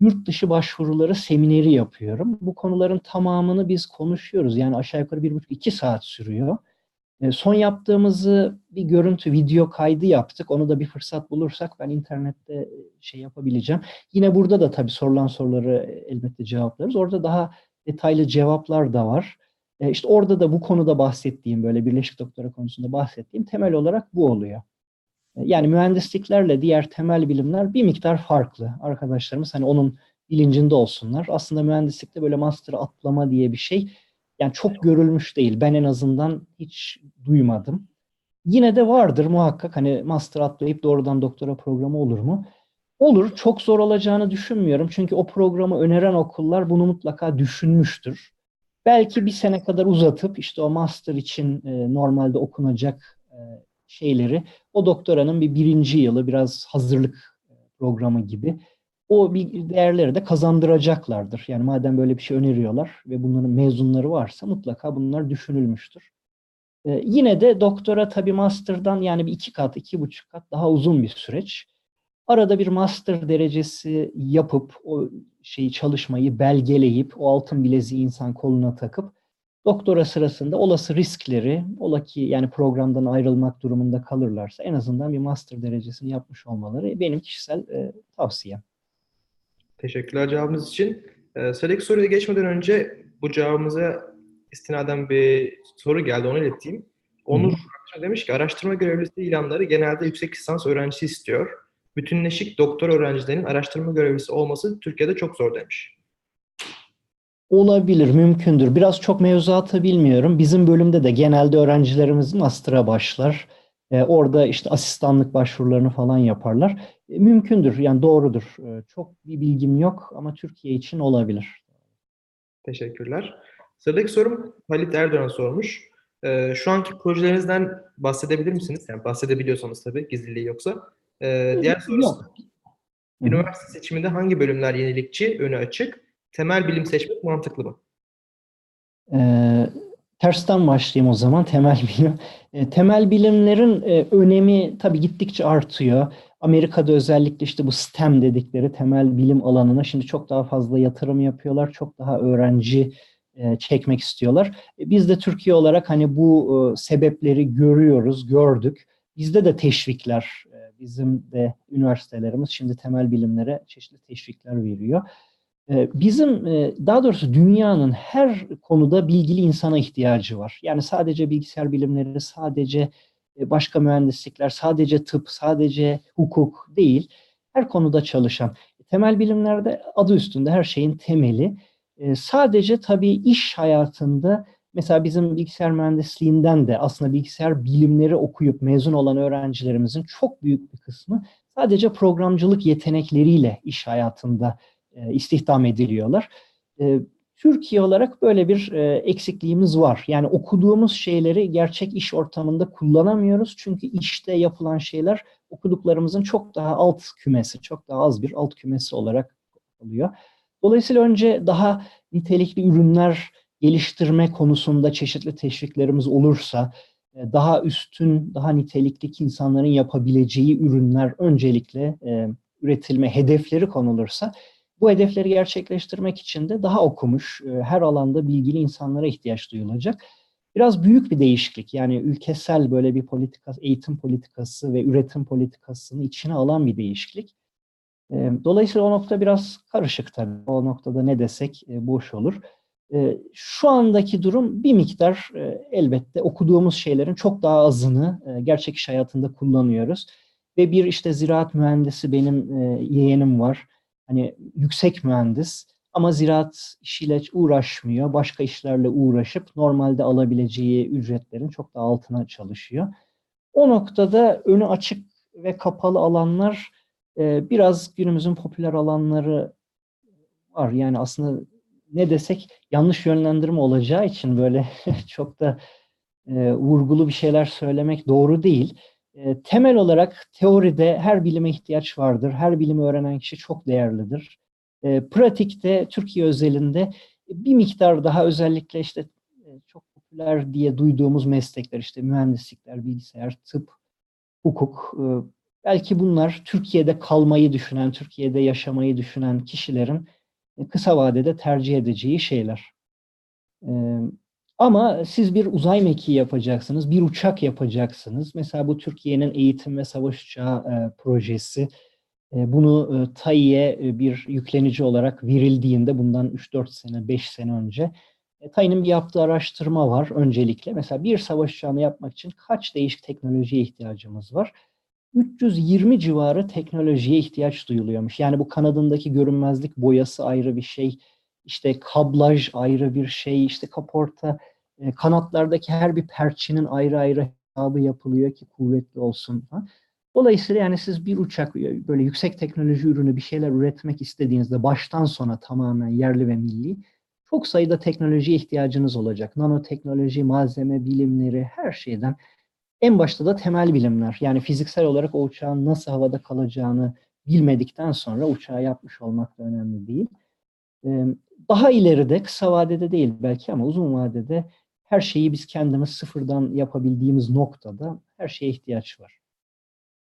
Speaker 1: yurt dışı başvuruları semineri yapıyorum. Bu konuların tamamını biz konuşuyoruz. Yani aşağı yukarı bir buçuk iki saat sürüyor. E, son yaptığımızı bir görüntü, video kaydı yaptık. Onu da bir fırsat bulursak ben internette e, şey yapabileceğim. Yine burada da tabii sorulan soruları e, elbette cevaplarız. Orada daha detaylı cevaplar da var. E, işte orada da bu konuda bahsettiğim, böyle birleşik doktora konusunda bahsettiğim temel olarak bu oluyor. Yani mühendisliklerle diğer temel bilimler bir miktar farklı. Arkadaşlarımız hani onun bilincinde olsunlar. Aslında mühendislikte böyle master atlama diye bir şey yani çok görülmüş değil. Ben en azından hiç duymadım. Yine de vardır muhakkak hani master atlayıp doğrudan doktora programı olur mu? Olur. Çok zor olacağını düşünmüyorum. Çünkü o programı öneren okullar bunu mutlaka düşünmüştür. Belki bir sene kadar uzatıp işte o master için e, normalde okunacak şeyleri o doktoranın bir birinci yılı biraz hazırlık e, programı gibi o bir değerleri de kazandıracaklardır. Yani madem böyle bir şey öneriyorlar ve bunların mezunları varsa mutlaka bunlar düşünülmüştür. Ee, yine de doktora tabii master'dan yani bir iki kat, iki buçuk kat daha uzun bir süreç. Arada bir master derecesi yapıp o şeyi çalışmayı belgeleyip o altın bileziği insan koluna takıp doktora sırasında olası riskleri, ola ki yani programdan ayrılmak durumunda kalırlarsa en azından bir master derecesini yapmış olmaları benim kişisel e, tavsiyem.
Speaker 2: Teşekkürler cevabınız için. Ee, sıradaki soruya geçmeden önce bu cevabımıza istinaden bir soru geldi, onu ileteyim. Onur Hı. demiş ki, araştırma görevlisi ilanları genelde yüksek lisans öğrencisi istiyor. Bütünleşik doktor öğrencilerinin araştırma görevlisi olması Türkiye'de çok zor demiş.
Speaker 1: Olabilir, mümkündür. Biraz çok mevzuatı bilmiyorum. Bizim bölümde de genelde öğrencilerimiz master'a başlar. E, orada işte asistanlık başvurularını falan yaparlar. E, mümkündür, yani doğrudur. E, çok bir bilgim yok ama Türkiye için olabilir.
Speaker 2: Teşekkürler. Sıradaki sorum Halit Erdoğan sormuş. E, şu anki projelerinizden bahsedebilir misiniz? Yani bahsedebiliyorsanız tabii, gizliliği yoksa. E, diğer sorusu, üniversite seçiminde hangi bölümler yenilikçi, önü açık? Temel bilim seçmek mantıklı mı?
Speaker 1: Ee, tersten başlayayım o zaman temel bilim. E, temel bilimlerin e, önemi tabii gittikçe artıyor. Amerika'da özellikle işte bu STEM dedikleri temel bilim alanına şimdi çok daha fazla yatırım yapıyorlar. Çok daha öğrenci e, çekmek istiyorlar. E, biz de Türkiye olarak hani bu e, sebepleri görüyoruz, gördük. Bizde de teşvikler, e, bizim de üniversitelerimiz şimdi temel bilimlere çeşitli teşvikler veriyor. Ee, bizim e, daha doğrusu dünyanın her konuda bilgili insana ihtiyacı var. Yani sadece bilgisayar bilimleri, sadece e, başka mühendislikler, sadece tıp, sadece hukuk değil. Her konuda çalışan. Temel bilimlerde adı üstünde her şeyin temeli. E, sadece tabii iş hayatında mesela bizim bilgisayar mühendisliğinden de aslında bilgisayar bilimleri okuyup mezun olan öğrencilerimizin çok büyük bir kısmı sadece programcılık yetenekleriyle iş hayatında e, istihdam ediliyorlar. E, Türkiye olarak böyle bir e, eksikliğimiz var. Yani okuduğumuz şeyleri gerçek iş ortamında kullanamıyoruz. Çünkü işte yapılan şeyler okuduklarımızın çok daha alt kümesi, çok daha az bir alt kümesi olarak oluyor. Dolayısıyla önce daha nitelikli ürünler geliştirme konusunda çeşitli teşviklerimiz olursa, daha üstün, daha nitelikli insanların yapabileceği ürünler öncelikle üretilme hedefleri konulursa bu hedefleri gerçekleştirmek için de daha okumuş, e, her alanda bilgili insanlara ihtiyaç duyulacak. Biraz büyük bir değişiklik yani ülkesel böyle bir politika, eğitim politikası ve üretim politikasını içine alan bir değişiklik. E, dolayısıyla o nokta biraz karışık tabii. O noktada ne desek e, boş olur. Şu andaki durum bir miktar elbette okuduğumuz şeylerin çok daha azını gerçek iş hayatında kullanıyoruz. Ve bir işte ziraat mühendisi benim yeğenim var hani yüksek mühendis ama ziraat işiyle uğraşmıyor. Başka işlerle uğraşıp normalde alabileceği ücretlerin çok daha altına çalışıyor. O noktada önü açık ve kapalı alanlar e, biraz günümüzün popüler alanları var. Yani aslında ne desek yanlış yönlendirme olacağı için böyle çok da e, vurgulu bir şeyler söylemek doğru değil. E, temel olarak teoride her bilime ihtiyaç vardır. Her bilimi öğrenen kişi çok değerlidir. E, pratikte Türkiye özelinde bir miktar daha özellikle işte e, çok popüler diye duyduğumuz meslekler işte mühendislikler, bilgisayar, tıp, hukuk e, belki bunlar Türkiye'de kalmayı düşünen, Türkiye'de yaşamayı düşünen kişilerin e, kısa vadede tercih edeceği şeyler. Ama siz bir uzay mekiği yapacaksınız, bir uçak yapacaksınız. Mesela bu Türkiye'nin eğitim ve savaş uçağı e, projesi. E, bunu e, TAİ'ye e, bir yüklenici olarak verildiğinde bundan 3-4 sene, 5 sene önce e, TAİ'nin bir yaptığı araştırma var öncelikle. Mesela bir savaş uçağını yapmak için kaç değişik teknolojiye ihtiyacımız var? 320 civarı teknolojiye ihtiyaç duyuluyormuş. Yani bu kanadındaki görünmezlik boyası ayrı bir şey, işte kablaj ayrı bir şey, işte kaporta, e, kanatlardaki her bir perçinin ayrı ayrı hesabı yapılıyor ki kuvvetli olsun. Dolayısıyla yani siz bir uçak e, böyle yüksek teknoloji ürünü bir şeyler üretmek istediğinizde baştan sona tamamen yerli ve milli çok sayıda teknolojiye ihtiyacınız olacak. Nanoteknoloji, malzeme bilimleri, her şeyden. En başta da temel bilimler. Yani fiziksel olarak o uçağın nasıl havada kalacağını bilmedikten sonra uçağı yapmış olmak da önemli değil. Daha ileride, kısa vadede değil belki ama uzun vadede her şeyi biz kendimiz sıfırdan yapabildiğimiz noktada her şeye ihtiyaç var.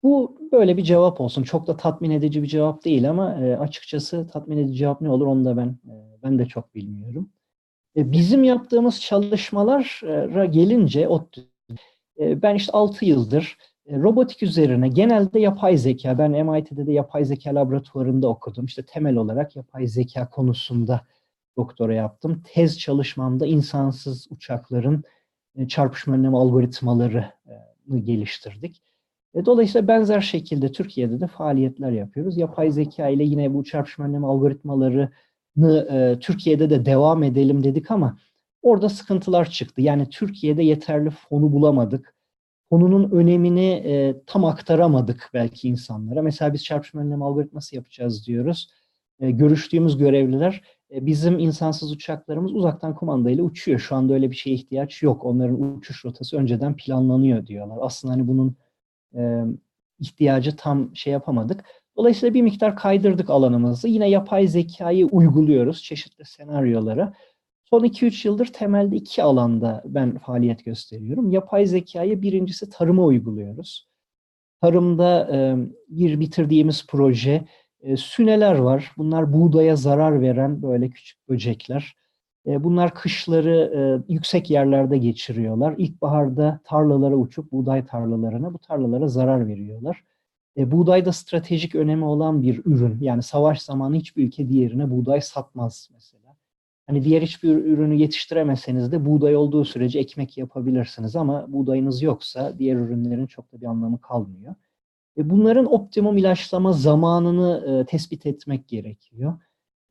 Speaker 1: Bu böyle bir cevap olsun. Çok da tatmin edici bir cevap değil ama e, açıkçası tatmin edici cevap ne olur onu da ben e, ben de çok bilmiyorum. E, bizim yaptığımız çalışmalara gelince e, ben işte 6 yıldır robotik üzerine genelde yapay zeka ben MIT'de de yapay zeka laboratuvarında okudum. İşte temel olarak yapay zeka konusunda doktora yaptım. Tez çalışmamda insansız uçakların e, çarpışma önleme algoritmalarını geliştirdik. E, dolayısıyla benzer şekilde Türkiye'de de faaliyetler yapıyoruz. Yapay zeka ile yine bu çarpışma önleme algoritmalarını e, Türkiye'de de devam edelim dedik ama orada sıkıntılar çıktı. Yani Türkiye'de yeterli fonu bulamadık. Fonunun önemini e, tam aktaramadık belki insanlara. Mesela biz çarpışma önleme algoritması yapacağız diyoruz. E, görüştüğümüz görevliler e, bizim insansız uçaklarımız uzaktan kumandayla uçuyor. Şu anda öyle bir şeye ihtiyaç yok. Onların uçuş rotası önceden planlanıyor diyorlar. Aslında hani bunun e, ihtiyacı tam şey yapamadık. Dolayısıyla bir miktar kaydırdık alanımızı. Yine yapay zekayı uyguluyoruz çeşitli senaryolara. Son 2-3 yıldır temelde iki alanda ben faaliyet gösteriyorum. Yapay zekayı birincisi tarıma uyguluyoruz. Tarımda e, bir bitirdiğimiz proje e, süneler var. Bunlar buğdaya zarar veren böyle küçük böcekler. E, bunlar kışları e, yüksek yerlerde geçiriyorlar. İlkbaharda tarlalara uçup buğday tarlalarına bu tarlalara zarar veriyorlar. E, buğday da stratejik önemi olan bir ürün. Yani savaş zamanı hiçbir ülke diğerine buğday satmaz mesela. Hani diğer hiçbir ürünü yetiştiremeseniz de buğday olduğu sürece ekmek yapabilirsiniz ama buğdayınız yoksa diğer ürünlerin çok da bir anlamı kalmıyor. E, bunların optimum ilaçlama zamanını e, tespit etmek gerekiyor.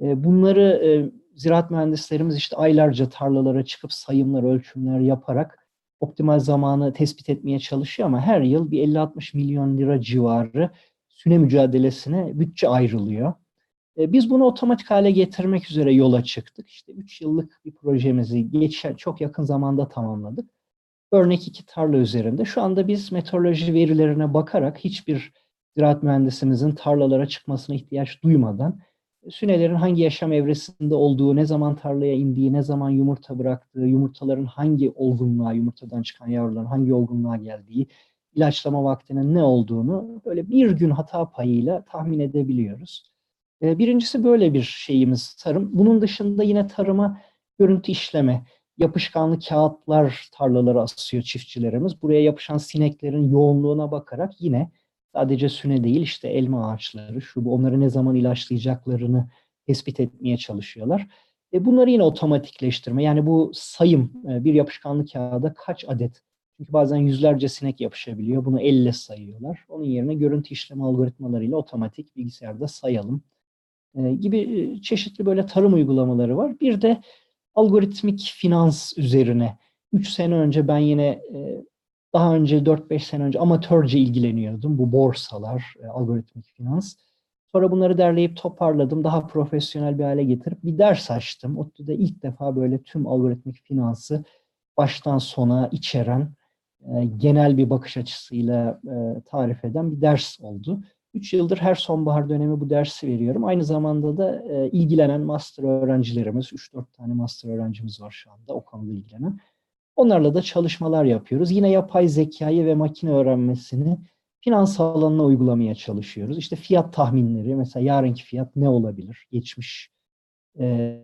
Speaker 1: E, bunları ziraat mühendislerimiz işte aylarca tarlalara çıkıp sayımlar, ölçümler yaparak optimal zamanı tespit etmeye çalışıyor ama her yıl bir 50-60 milyon lira civarı süne mücadelesine bütçe ayrılıyor. Biz bunu otomatik hale getirmek üzere yola çıktık. İşte 3 yıllık bir projemizi geçen, çok yakın zamanda tamamladık. Örnek iki tarla üzerinde. Şu anda biz meteoroloji verilerine bakarak hiçbir ziraat mühendisimizin tarlalara çıkmasına ihtiyaç duymadan sünelerin hangi yaşam evresinde olduğu, ne zaman tarlaya indiği, ne zaman yumurta bıraktığı, yumurtaların hangi olgunluğa, yumurtadan çıkan yavruların hangi olgunluğa geldiği, ilaçlama vaktinin ne olduğunu böyle bir gün hata payıyla tahmin edebiliyoruz. Ee, birincisi böyle bir şeyimiz tarım. Bunun dışında yine tarıma görüntü işleme, yapışkanlı kağıtlar tarlalara asıyor çiftçilerimiz. Buraya yapışan sineklerin yoğunluğuna bakarak yine Sadece süne değil işte elma ağaçları, şu bu onları ne zaman ilaçlayacaklarını tespit etmeye çalışıyorlar. E bunları yine otomatikleştirme yani bu sayım e, bir yapışkanlı kağıda kaç adet çünkü bazen yüzlerce sinek yapışabiliyor. Bunu elle sayıyorlar. Onun yerine görüntü işleme algoritmalarıyla otomatik bilgisayarda sayalım e, gibi e, çeşitli böyle tarım uygulamaları var. Bir de algoritmik finans üzerine 3 sene önce ben yine daha önce 4-5 sene önce amatörce ilgileniyordum. Bu borsalar, e, algoritmik finans. Sonra bunları derleyip toparladım. Daha profesyonel bir hale getirip bir ders açtım. ODTÜ'de ilk defa böyle tüm algoritmik finansı baştan sona içeren e, genel bir bakış açısıyla e, tarif eden bir ders oldu. Üç yıldır her sonbahar dönemi bu dersi veriyorum. Aynı zamanda da e, ilgilenen master öğrencilerimiz, 3-4 tane master öğrencimiz var şu anda o konuda ilgilenen. Onlarla da çalışmalar yapıyoruz. Yine yapay zekayı ve makine öğrenmesini finans alanına uygulamaya çalışıyoruz. İşte fiyat tahminleri, mesela yarınki fiyat ne olabilir? Geçmiş e,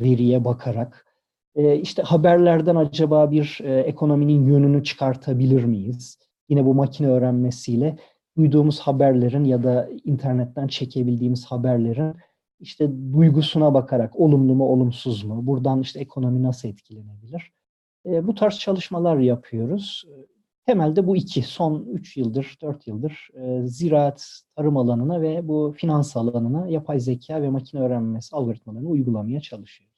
Speaker 1: veriye bakarak. E, işte haberlerden acaba bir e, ekonominin yönünü çıkartabilir miyiz? Yine bu makine öğrenmesiyle duyduğumuz haberlerin ya da internetten çekebildiğimiz haberlerin işte duygusuna bakarak olumlu mu olumsuz mu? Buradan işte ekonomi nasıl etkilenebilir? E, bu tarz çalışmalar yapıyoruz. Temelde bu iki, son 3 yıldır, 4 yıldır e, ziraat, tarım alanına ve bu finans alanına yapay zeka ve makine öğrenmesi algoritmalarını uygulamaya çalışıyoruz.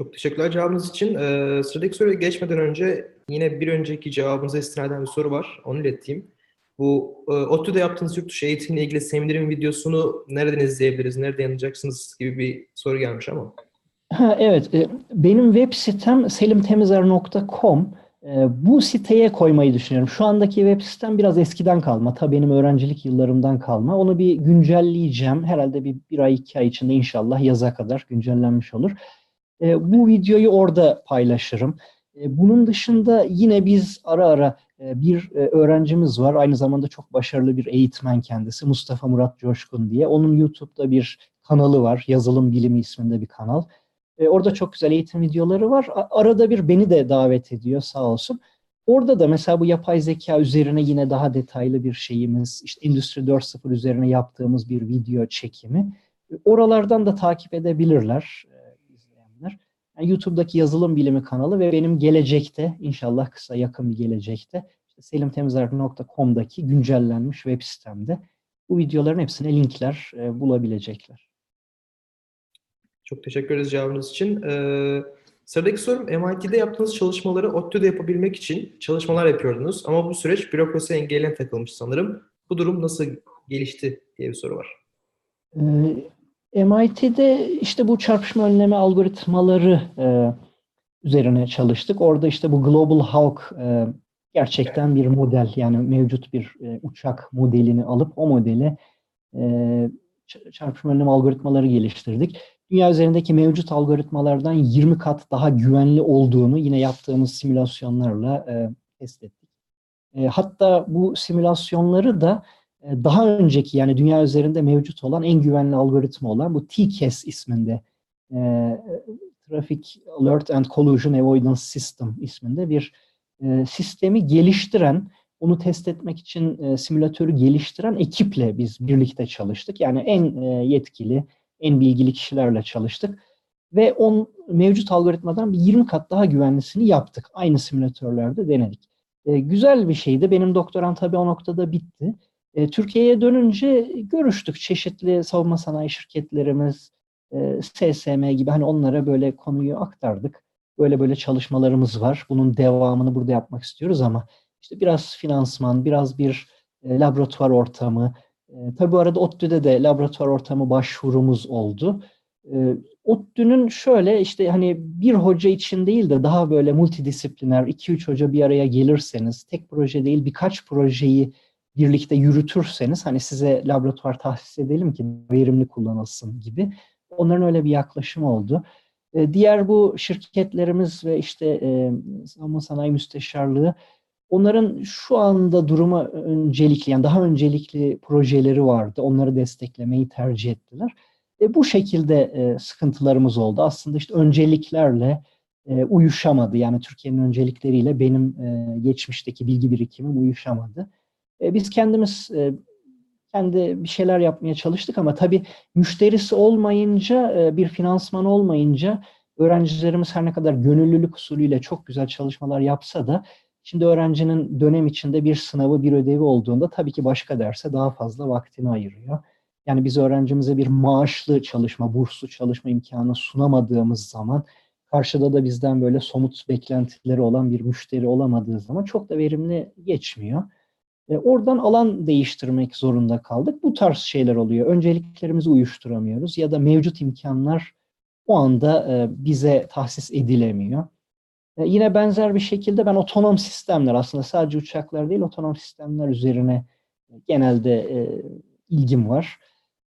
Speaker 2: Çok teşekkürler cevabınız için. Ee, sıradaki soruya geçmeden önce yine bir önceki cevabınıza istinaden bir soru var. Onu ileteyim. Bu e, ODTÜ'de yaptığınız yurt dışı eğitimle ilgili seminerin videosunu nereden izleyebiliriz, nerede yayınlayacaksınız gibi bir soru gelmiş ama.
Speaker 1: Ha, evet, e, benim web sitem selimtemizer.com. E, bu siteye koymayı düşünüyorum. Şu andaki web sitem biraz eskiden kalma. Ta benim öğrencilik yıllarımdan kalma. Onu bir güncelleyeceğim. Herhalde bir, bir ay, iki ay içinde inşallah yaza kadar güncellenmiş olur. E, bu videoyu orada paylaşırım. E, bunun dışında yine biz ara ara e, bir öğrencimiz var. Aynı zamanda çok başarılı bir eğitmen kendisi. Mustafa Murat Coşkun diye. Onun YouTube'da bir kanalı var. Yazılım Bilimi isminde bir kanal. Orada çok güzel eğitim videoları var. Arada bir beni de davet ediyor sağ olsun. Orada da mesela bu yapay zeka üzerine yine daha detaylı bir şeyimiz, işte Endüstri 4.0 üzerine yaptığımız bir video çekimi. Oralardan da takip edebilirler. Yani YouTube'daki yazılım bilimi kanalı ve benim gelecekte, inşallah kısa yakın bir gelecekte, işte selimtemizler.com'daki güncellenmiş web sitemde bu videoların hepsine linkler e, bulabilecekler.
Speaker 2: Çok teşekkür ederiz cevabınız için. Ee, sıradaki sorum MIT'de yaptığınız çalışmaları ODTÜ'de yapabilmek için çalışmalar yapıyordunuz ama bu süreç bürokrasi engeline takılmış sanırım. Bu durum nasıl gelişti diye bir soru var.
Speaker 1: Ee, MIT'de işte bu çarpışma önleme algoritmaları e, üzerine çalıştık. Orada işte bu Global Hawk e, gerçekten bir model yani mevcut bir e, uçak modelini alıp o modeli e, çarpışma önleme algoritmaları geliştirdik dünya üzerindeki mevcut algoritmalardan 20 kat daha güvenli olduğunu yine yaptığımız simülasyonlarla e, test ettik. E, hatta bu simülasyonları da daha önceki yani dünya üzerinde mevcut olan en güvenli algoritma olan bu TCAS isminde e, Traffic Alert and Collision Avoidance System isminde bir e, sistemi geliştiren, onu test etmek için e, simülatörü geliştiren ekiple biz birlikte çalıştık. Yani en e, yetkili, en bilgili kişilerle çalıştık. Ve on mevcut algoritmadan bir 20 kat daha güvenlisini yaptık. Aynı simülatörlerde denedik. E, güzel bir şeydi. Benim doktoram tabii o noktada bitti. E, Türkiye'ye dönünce görüştük. Çeşitli savunma sanayi şirketlerimiz, e, SSM gibi hani onlara böyle konuyu aktardık. Böyle böyle çalışmalarımız var. Bunun devamını burada yapmak istiyoruz ama işte biraz finansman, biraz bir e, laboratuvar ortamı, e, tabii bu arada ODTÜ'de de laboratuvar ortamı başvurumuz oldu. E, ODTÜ'nün şöyle işte hani bir hoca için değil de daha böyle multidisipliner, 2-3 hoca bir araya gelirseniz, tek proje değil birkaç projeyi birlikte yürütürseniz hani size laboratuvar tahsis edelim ki verimli kullanılsın gibi. Onların öyle bir yaklaşımı oldu. E, diğer bu şirketlerimiz ve işte e, savunma sanayi müsteşarlığı Onların şu anda duruma öncelikli, yani daha öncelikli projeleri vardı. Onları desteklemeyi tercih ettiler. E, bu şekilde e, sıkıntılarımız oldu. Aslında işte önceliklerle e, uyuşamadı. Yani Türkiye'nin öncelikleriyle benim e, geçmişteki bilgi birikimim uyuşamadı. E, biz kendimiz e, kendi bir şeyler yapmaya çalıştık ama tabii müşterisi olmayınca, e, bir finansman olmayınca öğrencilerimiz her ne kadar gönüllülük usulüyle çok güzel çalışmalar yapsa da Şimdi öğrencinin dönem içinde bir sınavı, bir ödevi olduğunda tabii ki başka derse daha fazla vaktini ayırıyor. Yani biz öğrencimize bir maaşlı çalışma, burslu çalışma imkanı sunamadığımız zaman karşıda da bizden böyle somut beklentileri olan bir müşteri olamadığı zaman çok da verimli geçmiyor. E, oradan alan değiştirmek zorunda kaldık. Bu tarz şeyler oluyor. Önceliklerimizi uyuşturamıyoruz ya da mevcut imkanlar o anda e, bize tahsis edilemiyor. E, yine benzer bir şekilde ben otonom sistemler aslında sadece uçaklar değil otonom sistemler üzerine genelde e, ilgim var.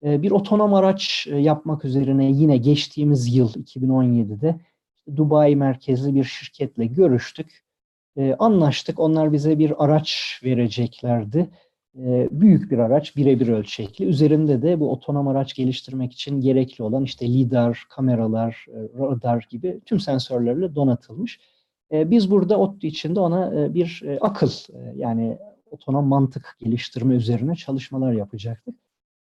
Speaker 1: E, bir otonom araç e, yapmak üzerine yine geçtiğimiz yıl 2017'de Dubai merkezli bir şirketle görüştük. E, anlaştık. Onlar bize bir araç vereceklerdi. E, büyük bir araç, birebir ölçekli. Üzerinde de bu otonom araç geliştirmek için gerekli olan işte lidar, kameralar, e, radar gibi tüm sensörlerle donatılmış. E, biz burada ODTÜ içinde ona e, bir e, akıl yani otonom mantık geliştirme üzerine çalışmalar yapacaktık.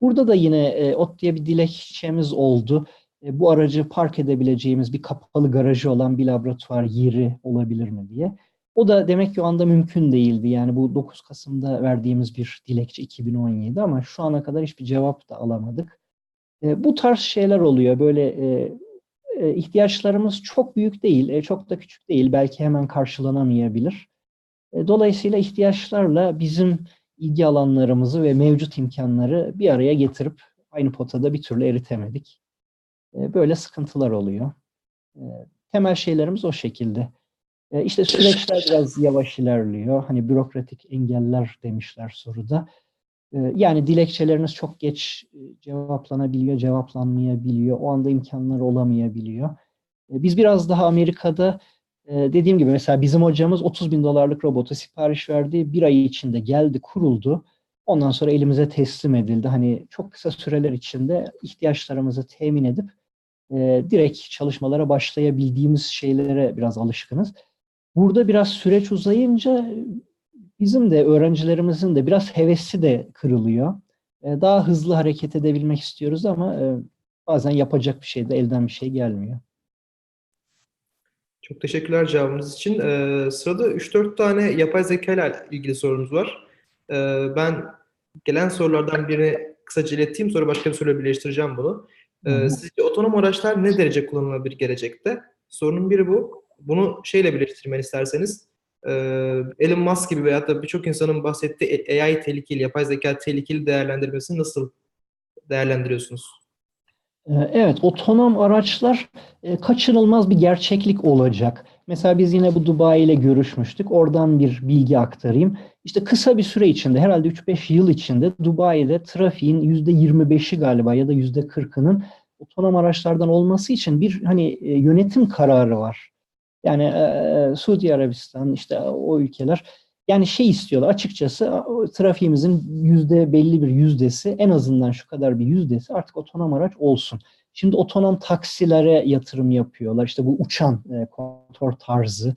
Speaker 1: Burada da yine ODTÜ'ye bir dilekçemiz oldu. bu aracı park edebileceğimiz bir kapalı garajı olan bir laboratuvar yeri olabilir mi diye. O da demek ki o anda mümkün değildi. Yani bu 9 Kasım'da verdiğimiz bir dilekçe 2017 ama şu ana kadar hiçbir cevap da alamadık. bu tarz şeyler oluyor. Böyle e, ihtiyaçlarımız çok büyük değil, e, çok da küçük değil. Belki hemen karşılanamayabilir. E, dolayısıyla ihtiyaçlarla bizim ilgi alanlarımızı ve mevcut imkanları bir araya getirip aynı potada bir türlü eritemedik. Böyle sıkıntılar oluyor. Temel şeylerimiz o şekilde. İşte süreçler biraz yavaş ilerliyor. Hani bürokratik engeller demişler soruda. Ee, yani dilekçeleriniz çok geç e, cevaplanabiliyor, cevaplanmayabiliyor. O anda imkanlar olamayabiliyor. Ee, biz biraz daha Amerika'da e, dediğim gibi mesela bizim hocamız 30 bin dolarlık robotu sipariş verdi. Bir ay içinde geldi, kuruldu. Ondan sonra elimize teslim edildi. Hani çok kısa süreler içinde ihtiyaçlarımızı temin edip e, direkt çalışmalara başlayabildiğimiz şeylere biraz alışkınız. Burada biraz süreç uzayınca bizim de öğrencilerimizin de biraz hevesi de kırılıyor. E, daha hızlı hareket edebilmek istiyoruz ama e, bazen yapacak bir şey de elden bir şey gelmiyor.
Speaker 2: Çok teşekkürler cevabınız için. Ee, sırada 3-4 tane yapay zeka ile ilgili sorumuz var. Ee, ben gelen sorulardan birini kısaca ileteyim sonra başka bir soruyla birleştireceğim bunu. Ee, sizce otonom araçlar ne derece kullanılabilir gelecekte? Sorunun biri bu. Bunu şeyle birleştirmeni isterseniz ee, Elon Musk gibi veyahut da birçok insanın bahsettiği AI tehlikeli, yapay zeka tehlikeli değerlendirmesini nasıl değerlendiriyorsunuz?
Speaker 1: Ee, evet, otonom araçlar e, kaçınılmaz bir gerçeklik olacak. Mesela biz yine bu Dubai ile görüşmüştük. Oradan bir bilgi aktarayım. İşte kısa bir süre içinde, herhalde 3-5 yıl içinde Dubai'de trafiğin %25'i galiba ya da %40'ının otonom araçlardan olması için bir hani e, yönetim kararı var. Yani e, Suudi Arabistan işte o ülkeler yani şey istiyorlar açıkçası trafiğimizin yüzde belli bir yüzdesi en azından şu kadar bir yüzdesi artık otonom araç olsun. Şimdi otonom taksilere yatırım yapıyorlar. İşte bu uçan e, tarzı.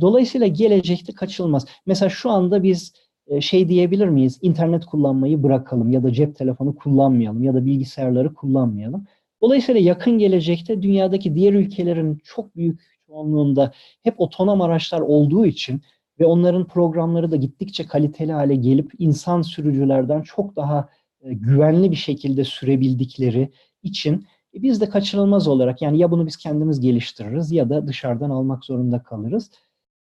Speaker 1: Dolayısıyla gelecekte kaçılmaz. Mesela şu anda biz şey diyebilir miyiz? İnternet kullanmayı bırakalım ya da cep telefonu kullanmayalım ya da bilgisayarları kullanmayalım. Dolayısıyla yakın gelecekte dünyadaki diğer ülkelerin çok büyük çoğunluğunda hep otonom araçlar olduğu için ve onların programları da gittikçe kaliteli hale gelip insan sürücülerden çok daha e, güvenli bir şekilde sürebildikleri için e, biz de kaçınılmaz olarak yani ya bunu biz kendimiz geliştiririz ya da dışarıdan almak zorunda kalırız.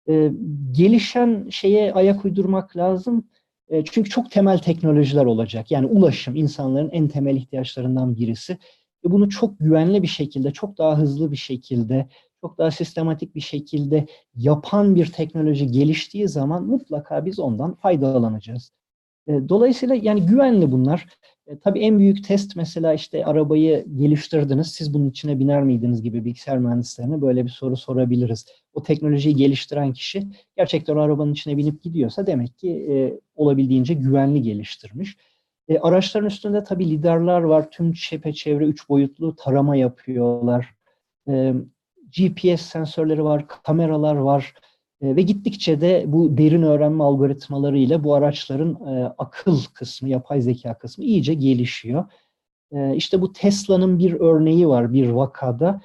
Speaker 1: E, gelişen şeye ayak uydurmak lazım. E, çünkü çok temel teknolojiler olacak. Yani ulaşım insanların en temel ihtiyaçlarından birisi. Ve bunu çok güvenli bir şekilde, çok daha hızlı bir şekilde çok daha sistematik bir şekilde yapan bir teknoloji geliştiği zaman mutlaka biz ondan faydalanacağız. E, dolayısıyla yani güvenli bunlar. E, tabii en büyük test mesela işte arabayı geliştirdiniz, siz bunun içine biner miydiniz gibi bilgisayar mühendislerine böyle bir soru sorabiliriz. O teknolojiyi geliştiren kişi gerçekten arabanın içine binip gidiyorsa demek ki e, olabildiğince güvenli geliştirmiş. E, araçların üstünde tabii liderler var, tüm çepeçevre üç boyutlu tarama yapıyorlar. E, GPS sensörleri var, kameralar var e, ve gittikçe de bu derin öğrenme algoritmaları ile bu araçların e, akıl kısmı, yapay zeka kısmı iyice gelişiyor. E, işte bu Tesla'nın bir örneği var bir vakada.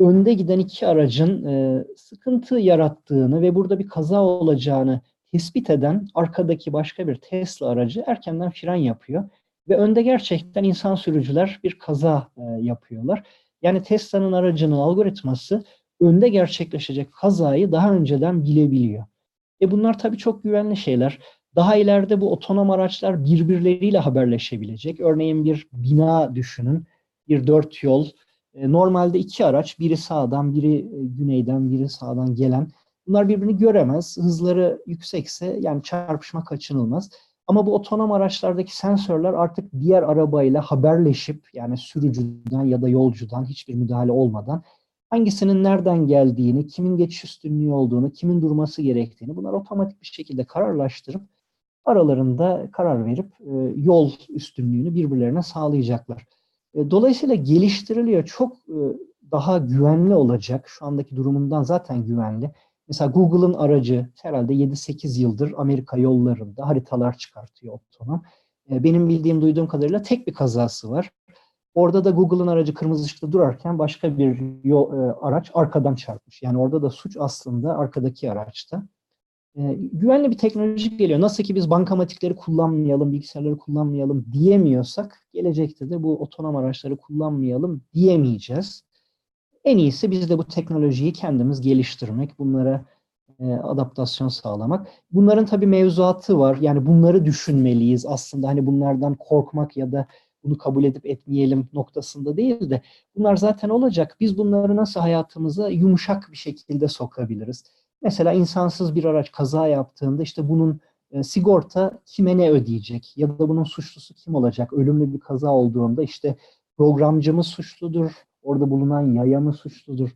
Speaker 1: Önde giden iki aracın e, sıkıntı yarattığını ve burada bir kaza olacağını tespit eden arkadaki başka bir Tesla aracı erkenden fren yapıyor. Ve önde gerçekten insan sürücüler bir kaza e, yapıyorlar. Yani Tesla'nın aracının algoritması önde gerçekleşecek kazayı daha önceden bilebiliyor. E bunlar tabii çok güvenli şeyler. Daha ileride bu otonom araçlar birbirleriyle haberleşebilecek. Örneğin bir bina düşünün, bir dört yol. E, normalde iki araç, biri sağdan, biri e, güneyden, biri sağdan gelen Bunlar birbirini göremez. Hızları yüksekse yani çarpışma kaçınılmaz. Ama bu otonom araçlardaki sensörler artık diğer arabayla haberleşip yani sürücüden ya da yolcudan hiçbir müdahale olmadan hangisinin nereden geldiğini, kimin geçiş üstünlüğü olduğunu, kimin durması gerektiğini bunlar otomatik bir şekilde kararlaştırıp aralarında karar verip e, yol üstünlüğünü birbirlerine sağlayacaklar. E, dolayısıyla geliştiriliyor. Çok e, daha güvenli olacak. Şu andaki durumundan zaten güvenli. Mesela Google'ın aracı herhalde 7-8 yıldır Amerika yollarında haritalar çıkartıyor otonom. E, benim bildiğim, duyduğum kadarıyla tek bir kazası var. Orada da Google'ın aracı kırmızı ışıkta durarken başka bir yol, e, araç arkadan çarpmış. Yani orada da suç aslında arkadaki araçta. E, güvenli bir teknoloji geliyor. Nasıl ki biz bankamatikleri kullanmayalım, bilgisayarları kullanmayalım diyemiyorsak, gelecekte de bu otonom araçları kullanmayalım diyemeyeceğiz. En iyisi biz de bu teknolojiyi kendimiz geliştirmek, bunlara e, adaptasyon sağlamak. Bunların tabii mevzuatı var. Yani bunları düşünmeliyiz aslında. Hani bunlardan korkmak ya da bunu kabul edip etmeyelim noktasında değil de bunlar zaten olacak. Biz bunları nasıl hayatımıza yumuşak bir şekilde sokabiliriz? Mesela insansız bir araç kaza yaptığında işte bunun e, sigorta kime ne ödeyecek ya da bunun suçlusu kim olacak? Ölümlü bir kaza olduğunda işte programcı mı suçludur, orada bulunan yaya mı suçludur?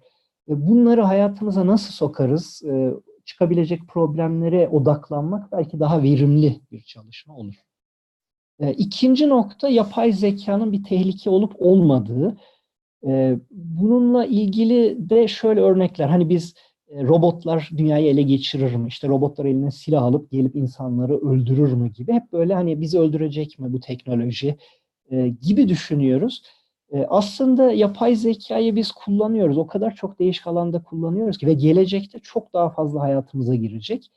Speaker 1: E, bunları hayatımıza nasıl sokarız? E, çıkabilecek problemlere odaklanmak belki daha verimli bir çalışma olur. E, ikinci nokta yapay zekanın bir tehlike olup olmadığı. E, bununla ilgili de şöyle örnekler. Hani biz e, robotlar dünyayı ele geçirir mi? İşte robotlar eline silah alıp gelip insanları öldürür mü gibi. Hep böyle hani bizi öldürecek mi bu teknoloji e, gibi düşünüyoruz. E, aslında yapay zekayı biz kullanıyoruz. O kadar çok değişik alanda kullanıyoruz ki ve gelecekte çok daha fazla hayatımıza girecek.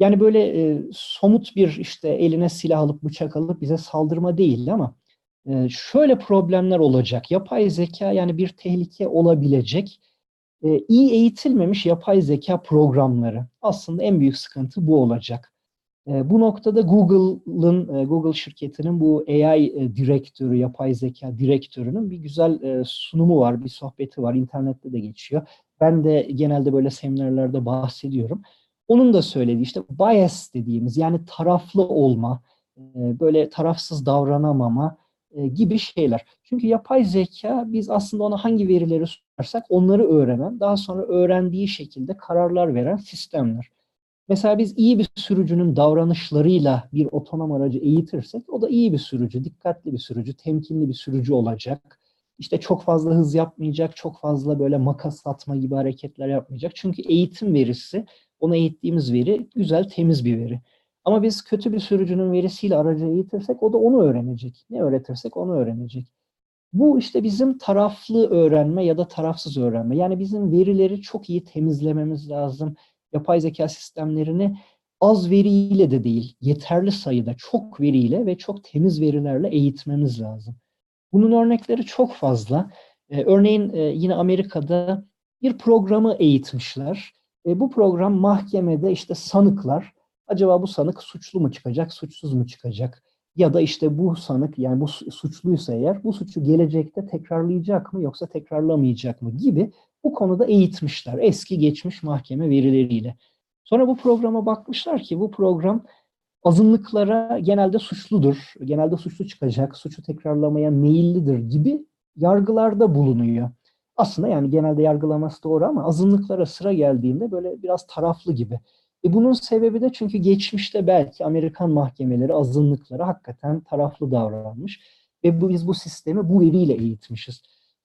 Speaker 1: Yani böyle e, somut bir işte eline silah alıp bıçak alıp bize saldırma değil ama e, şöyle problemler olacak. Yapay zeka yani bir tehlike olabilecek. E, iyi eğitilmemiş yapay zeka programları. Aslında en büyük sıkıntı bu olacak. E, bu noktada Google'ın, e, Google şirketinin bu AI e, direktörü, yapay zeka direktörünün bir güzel e, sunumu var, bir sohbeti var. İnternette de geçiyor. Ben de genelde böyle seminerlerde bahsediyorum. Onun da söylediği işte bias dediğimiz yani taraflı olma, böyle tarafsız davranamama gibi şeyler. Çünkü yapay zeka biz aslında ona hangi verileri sunarsak onları öğrenen, daha sonra öğrendiği şekilde kararlar veren sistemler. Mesela biz iyi bir sürücünün davranışlarıyla bir otonom aracı eğitirsek o da iyi bir sürücü, dikkatli bir sürücü, temkinli bir sürücü olacak. İşte çok fazla hız yapmayacak, çok fazla böyle makas atma gibi hareketler yapmayacak. Çünkü eğitim verisi ona eğittiğimiz veri güzel, temiz bir veri. Ama biz kötü bir sürücünün verisiyle aracı eğitirsek o da onu öğrenecek. Ne öğretirsek onu öğrenecek. Bu işte bizim taraflı öğrenme ya da tarafsız öğrenme. Yani bizim verileri çok iyi temizlememiz lazım. Yapay zeka sistemlerini az veriyle de değil, yeterli sayıda çok veriyle ve çok temiz verilerle eğitmemiz lazım. Bunun örnekleri çok fazla. Ee, örneğin e, yine Amerika'da bir programı eğitmişler. E, bu program mahkemede işte sanıklar, acaba bu sanık suçlu mu çıkacak, suçsuz mu çıkacak? Ya da işte bu sanık yani bu suçluysa eğer bu suçu gelecekte tekrarlayacak mı yoksa tekrarlamayacak mı gibi bu konuda eğitmişler eski geçmiş mahkeme verileriyle. Sonra bu programa bakmışlar ki bu program azınlıklara genelde suçludur, genelde suçlu çıkacak, suçu tekrarlamaya meyillidir gibi yargılarda bulunuyor. Aslında yani genelde yargılaması doğru ama azınlıklara sıra geldiğinde böyle biraz taraflı gibi. E bunun sebebi de çünkü geçmişte belki Amerikan mahkemeleri azınlıklara hakikaten taraflı davranmış ve biz bu sistemi bu veriyle eğitmişiz.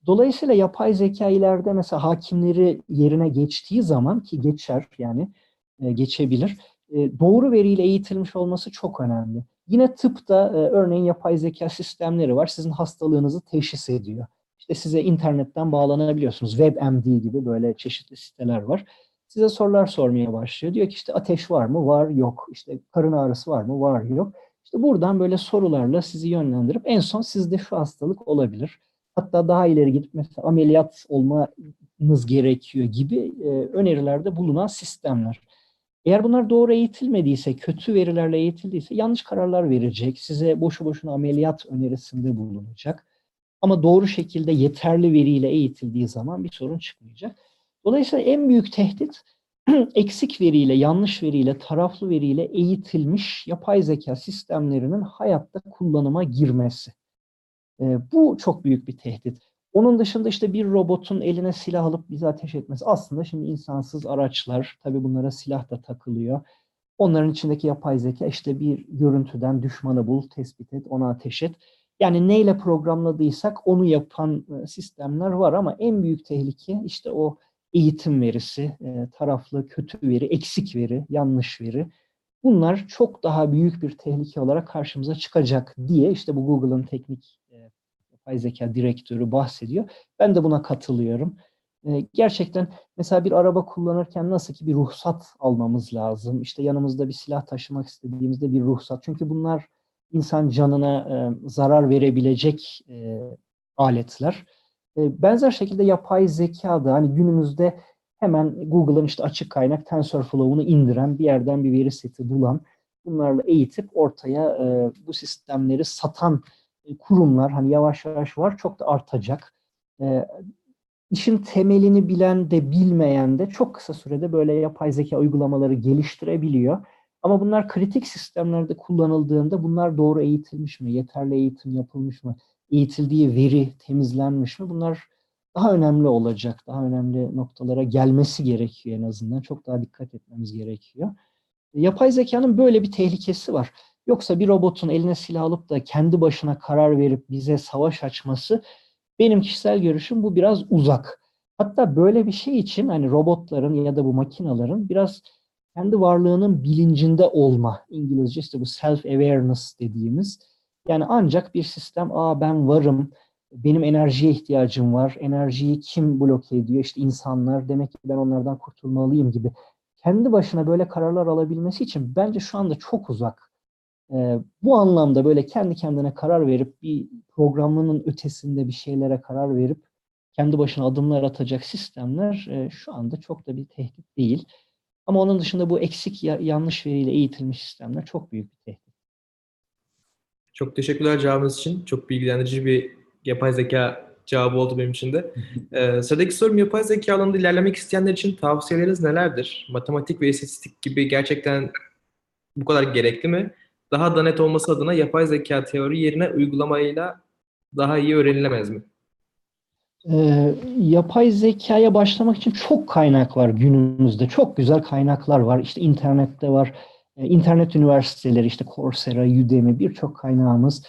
Speaker 1: Dolayısıyla yapay zeka ileride mesela hakimleri yerine geçtiği zaman ki geçer yani e, geçebilir. E, doğru veriyle eğitilmiş olması çok önemli. Yine tıpta e, örneğin yapay zeka sistemleri var. Sizin hastalığınızı teşhis ediyor. İşte size internetten bağlanabiliyorsunuz. WebMD gibi böyle çeşitli siteler var. Size sorular sormaya başlıyor. Diyor ki işte ateş var mı? Var, yok. İşte karın ağrısı var mı? Var, yok. İşte buradan böyle sorularla sizi yönlendirip en son sizde şu hastalık olabilir. Hatta daha ileri gidip mesela ameliyat olmanız gerekiyor gibi e, önerilerde bulunan sistemler. Eğer bunlar doğru eğitilmediyse, kötü verilerle eğitildiyse yanlış kararlar verecek, size boşu boşuna ameliyat önerisinde bulunacak. Ama doğru şekilde yeterli veriyle eğitildiği zaman bir sorun çıkmayacak. Dolayısıyla en büyük tehdit eksik veriyle, yanlış veriyle, taraflı veriyle eğitilmiş yapay zeka sistemlerinin hayatta kullanıma girmesi. E, bu çok büyük bir tehdit. Onun dışında işte bir robotun eline silah alıp bize ateş etmesi. Aslında şimdi insansız araçlar, tabii bunlara silah da takılıyor. Onların içindeki yapay zeka işte bir görüntüden düşmanı bul, tespit et, ona ateş et. Yani neyle programladıysak onu yapan e, sistemler var ama en büyük tehlike işte o eğitim verisi, e, taraflı kötü veri, eksik veri, yanlış veri. Bunlar çok daha büyük bir tehlike olarak karşımıza çıkacak diye işte bu Google'ın teknik yapay zeka direktörü bahsediyor. Ben de buna katılıyorum. E, gerçekten mesela bir araba kullanırken nasıl ki bir ruhsat almamız lazım. İşte yanımızda bir silah taşımak istediğimizde bir ruhsat. Çünkü bunlar insan canına e, zarar verebilecek e, aletler. E, benzer şekilde yapay zeka da hani günümüzde hemen Google'ın işte açık kaynak TensorFlow'unu indiren, bir yerden bir veri seti bulan, bunlarla eğitip ortaya e, bu sistemleri satan kurumlar hani yavaş yavaş var, çok da artacak. E, işin temelini bilen de bilmeyen de çok kısa sürede böyle yapay zeka uygulamaları geliştirebiliyor. Ama bunlar kritik sistemlerde kullanıldığında bunlar doğru eğitilmiş mi, yeterli eğitim yapılmış mı, eğitildiği veri temizlenmiş mi? Bunlar daha önemli olacak, daha önemli noktalara gelmesi gerekiyor en azından. Çok daha dikkat etmemiz gerekiyor. Yapay zekanın böyle bir tehlikesi var. Yoksa bir robotun eline silah alıp da kendi başına karar verip bize savaş açması benim kişisel görüşüm bu biraz uzak. Hatta böyle bir şey için hani robotların ya da bu makinaların biraz kendi varlığının bilincinde olma. İngilizce işte bu self-awareness dediğimiz. Yani ancak bir sistem, aa ben varım, benim enerjiye ihtiyacım var, enerjiyi kim bloke ediyor? İşte insanlar, demek ki ben onlardan kurtulmalıyım gibi. Kendi başına böyle kararlar alabilmesi için bence şu anda çok uzak. Ee, bu anlamda böyle kendi kendine karar verip bir programının ötesinde bir şeylere karar verip kendi başına adımlar atacak sistemler e, şu anda çok da bir tehdit değil. Ama onun dışında bu eksik yanlış veriyle eğitilmiş sistemler çok büyük bir tehdit.
Speaker 2: Çok teşekkürler cevabınız için. Çok bilgilendirici bir yapay zeka cevabı oldu benim için de. Ee, sıradaki sorum yapay zeka alanında ilerlemek isteyenler için tavsiyeleriniz nelerdir? Matematik ve istatistik gibi gerçekten bu kadar gerekli mi? Daha da net olması adına yapay zeka teori yerine uygulamayla daha iyi öğrenilemez mi?
Speaker 1: Ee, yapay zekaya başlamak için çok kaynak var günümüzde. Çok güzel kaynaklar var. İşte internette var. Ee, internet üniversiteleri, işte Coursera, Udemy birçok kaynağımız.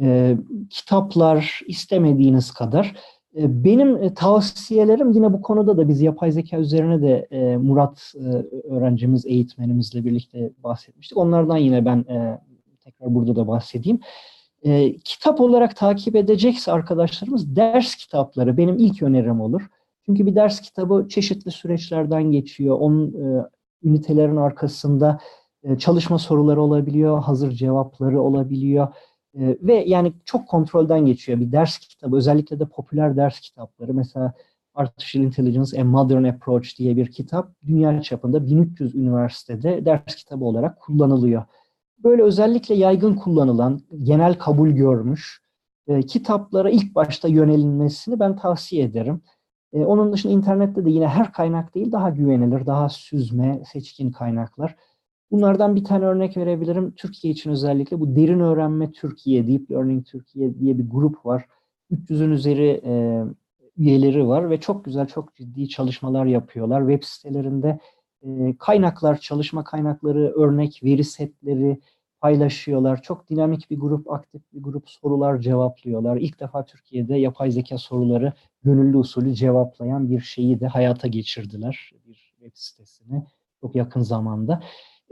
Speaker 1: Ee, kitaplar istemediğiniz kadar. Ee, benim e, tavsiyelerim yine bu konuda da biz yapay zeka üzerine de e, Murat e, öğrencimiz, eğitmenimizle birlikte bahsetmiştik. Onlardan yine ben e, tekrar burada da bahsedeyim. E, kitap olarak takip edecekse arkadaşlarımız ders kitapları benim ilk önerim olur. Çünkü bir ders kitabı çeşitli süreçlerden geçiyor. Onun e, ünitelerin arkasında e, çalışma soruları olabiliyor, hazır cevapları olabiliyor. E, ve yani çok kontrolden geçiyor bir ders kitabı. Özellikle de popüler ders kitapları. Mesela Artificial Intelligence A Modern Approach diye bir kitap dünya çapında 1300 üniversitede ders kitabı olarak kullanılıyor böyle özellikle yaygın kullanılan, genel kabul görmüş e, kitaplara ilk başta yönelilmesini ben tavsiye ederim. E, onun dışında internette de yine her kaynak değil, daha güvenilir, daha süzme, seçkin kaynaklar. Bunlardan bir tane örnek verebilirim. Türkiye için özellikle bu Derin Öğrenme Türkiye, Deep Learning Türkiye diye bir grup var. 300'ün üzeri e, üyeleri var ve çok güzel, çok ciddi çalışmalar yapıyorlar. Web sitelerinde e, kaynaklar, çalışma kaynakları, örnek veri setleri paylaşıyorlar. Çok dinamik bir grup, aktif bir grup sorular cevaplıyorlar. İlk defa Türkiye'de yapay zeka soruları gönüllü usulü cevaplayan bir şeyi de hayata geçirdiler. Bir web sitesini çok yakın zamanda.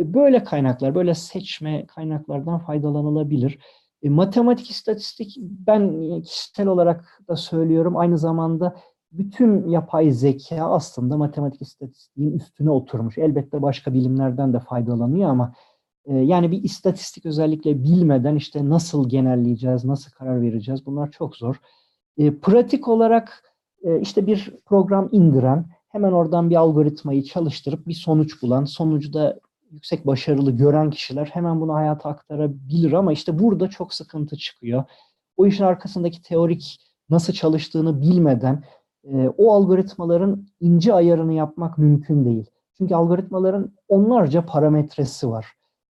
Speaker 1: E, böyle kaynaklar, böyle seçme kaynaklardan faydalanılabilir. E, matematik, istatistik ben kişisel olarak da söylüyorum. Aynı zamanda bütün yapay zeka aslında matematik istatistiğin üstüne oturmuş. Elbette başka bilimlerden de faydalanıyor ama e, yani bir istatistik özellikle bilmeden işte nasıl genelleyeceğiz, nasıl karar vereceğiz bunlar çok zor. E, pratik olarak e, işte bir program indiren, hemen oradan bir algoritmayı çalıştırıp bir sonuç bulan, sonucu da yüksek başarılı gören kişiler hemen bunu hayata aktarabilir ama işte burada çok sıkıntı çıkıyor. O işin arkasındaki teorik nasıl çalıştığını bilmeden e, o algoritmaların ince ayarını yapmak mümkün değil. Çünkü algoritmaların onlarca parametresi var.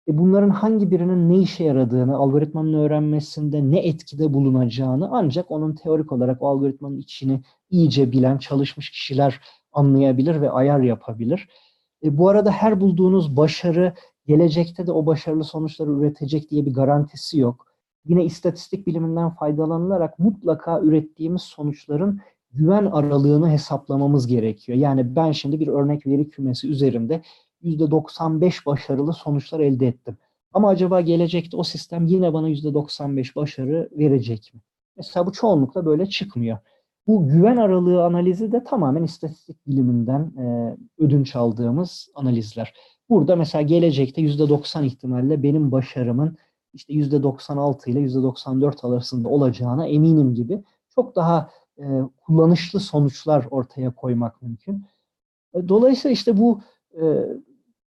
Speaker 1: E bunların hangi birinin ne işe yaradığını, algoritmanın öğrenmesinde ne etkide bulunacağını ancak onun teorik olarak o algoritmanın içini iyice bilen, çalışmış kişiler anlayabilir ve ayar yapabilir. E bu arada her bulduğunuz başarı gelecekte de o başarılı sonuçları üretecek diye bir garantisi yok. Yine istatistik biliminden faydalanılarak mutlaka ürettiğimiz sonuçların güven aralığını hesaplamamız gerekiyor. Yani ben şimdi bir örnek veri kümesi üzerinde %95 başarılı sonuçlar elde ettim. Ama acaba gelecekte o sistem yine bana %95 başarı verecek mi? Mesela bu çoğunlukla böyle çıkmıyor. Bu güven aralığı analizi de tamamen istatistik biliminden e, ödünç aldığımız analizler. Burada mesela gelecekte %90 ihtimalle benim başarımın işte %96 ile %94 arasında olacağına eminim gibi çok daha e, kullanışlı sonuçlar ortaya koymak mümkün. E, dolayısıyla işte bu e,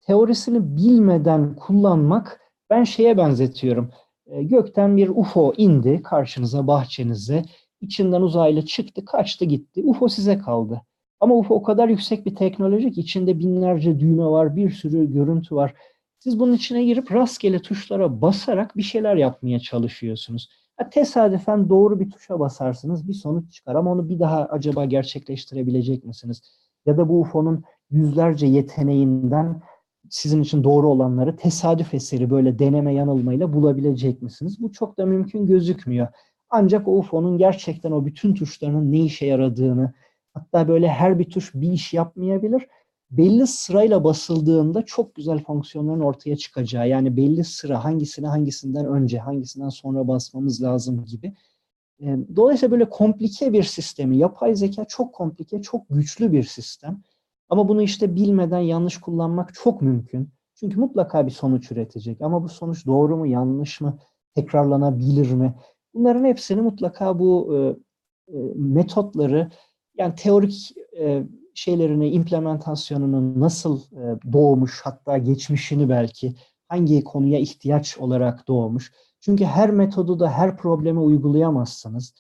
Speaker 1: teorisini bilmeden kullanmak ben şeye benzetiyorum. E, gökten bir UFO indi karşınıza, bahçenize. İçinden uzaylı çıktı, kaçtı gitti. UFO size kaldı. Ama UFO o kadar yüksek bir teknoloji ki içinde binlerce düğme var, bir sürü görüntü var. Siz bunun içine girip rastgele tuşlara basarak bir şeyler yapmaya çalışıyorsunuz. Ha, tesadüfen doğru bir tuşa basarsınız, bir sonuç çıkar ama onu bir daha acaba gerçekleştirebilecek misiniz? Ya da bu UFO'nun yüzlerce yeteneğinden sizin için doğru olanları tesadüf eseri böyle deneme yanılmayla bulabilecek misiniz? Bu çok da mümkün gözükmüyor. Ancak o UFO'nun gerçekten o bütün tuşlarının ne işe yaradığını, hatta böyle her bir tuş bir iş yapmayabilir. Belli sırayla basıldığında çok güzel fonksiyonların ortaya çıkacağı, yani belli sıra hangisine hangisinden önce, hangisinden sonra basmamız lazım gibi. Dolayısıyla böyle komplike bir sistemi, yapay zeka çok komplike, çok güçlü bir sistem. Ama bunu işte bilmeden yanlış kullanmak çok mümkün. Çünkü mutlaka bir sonuç üretecek. Ama bu sonuç doğru mu, yanlış mı, tekrarlanabilir mi? Bunların hepsini mutlaka bu e, e, metotları, yani teorik e, şeylerini, implementasyonunu nasıl e, doğmuş, hatta geçmişini belki, hangi konuya ihtiyaç olarak doğmuş. Çünkü her metodu da her probleme uygulayamazsınız.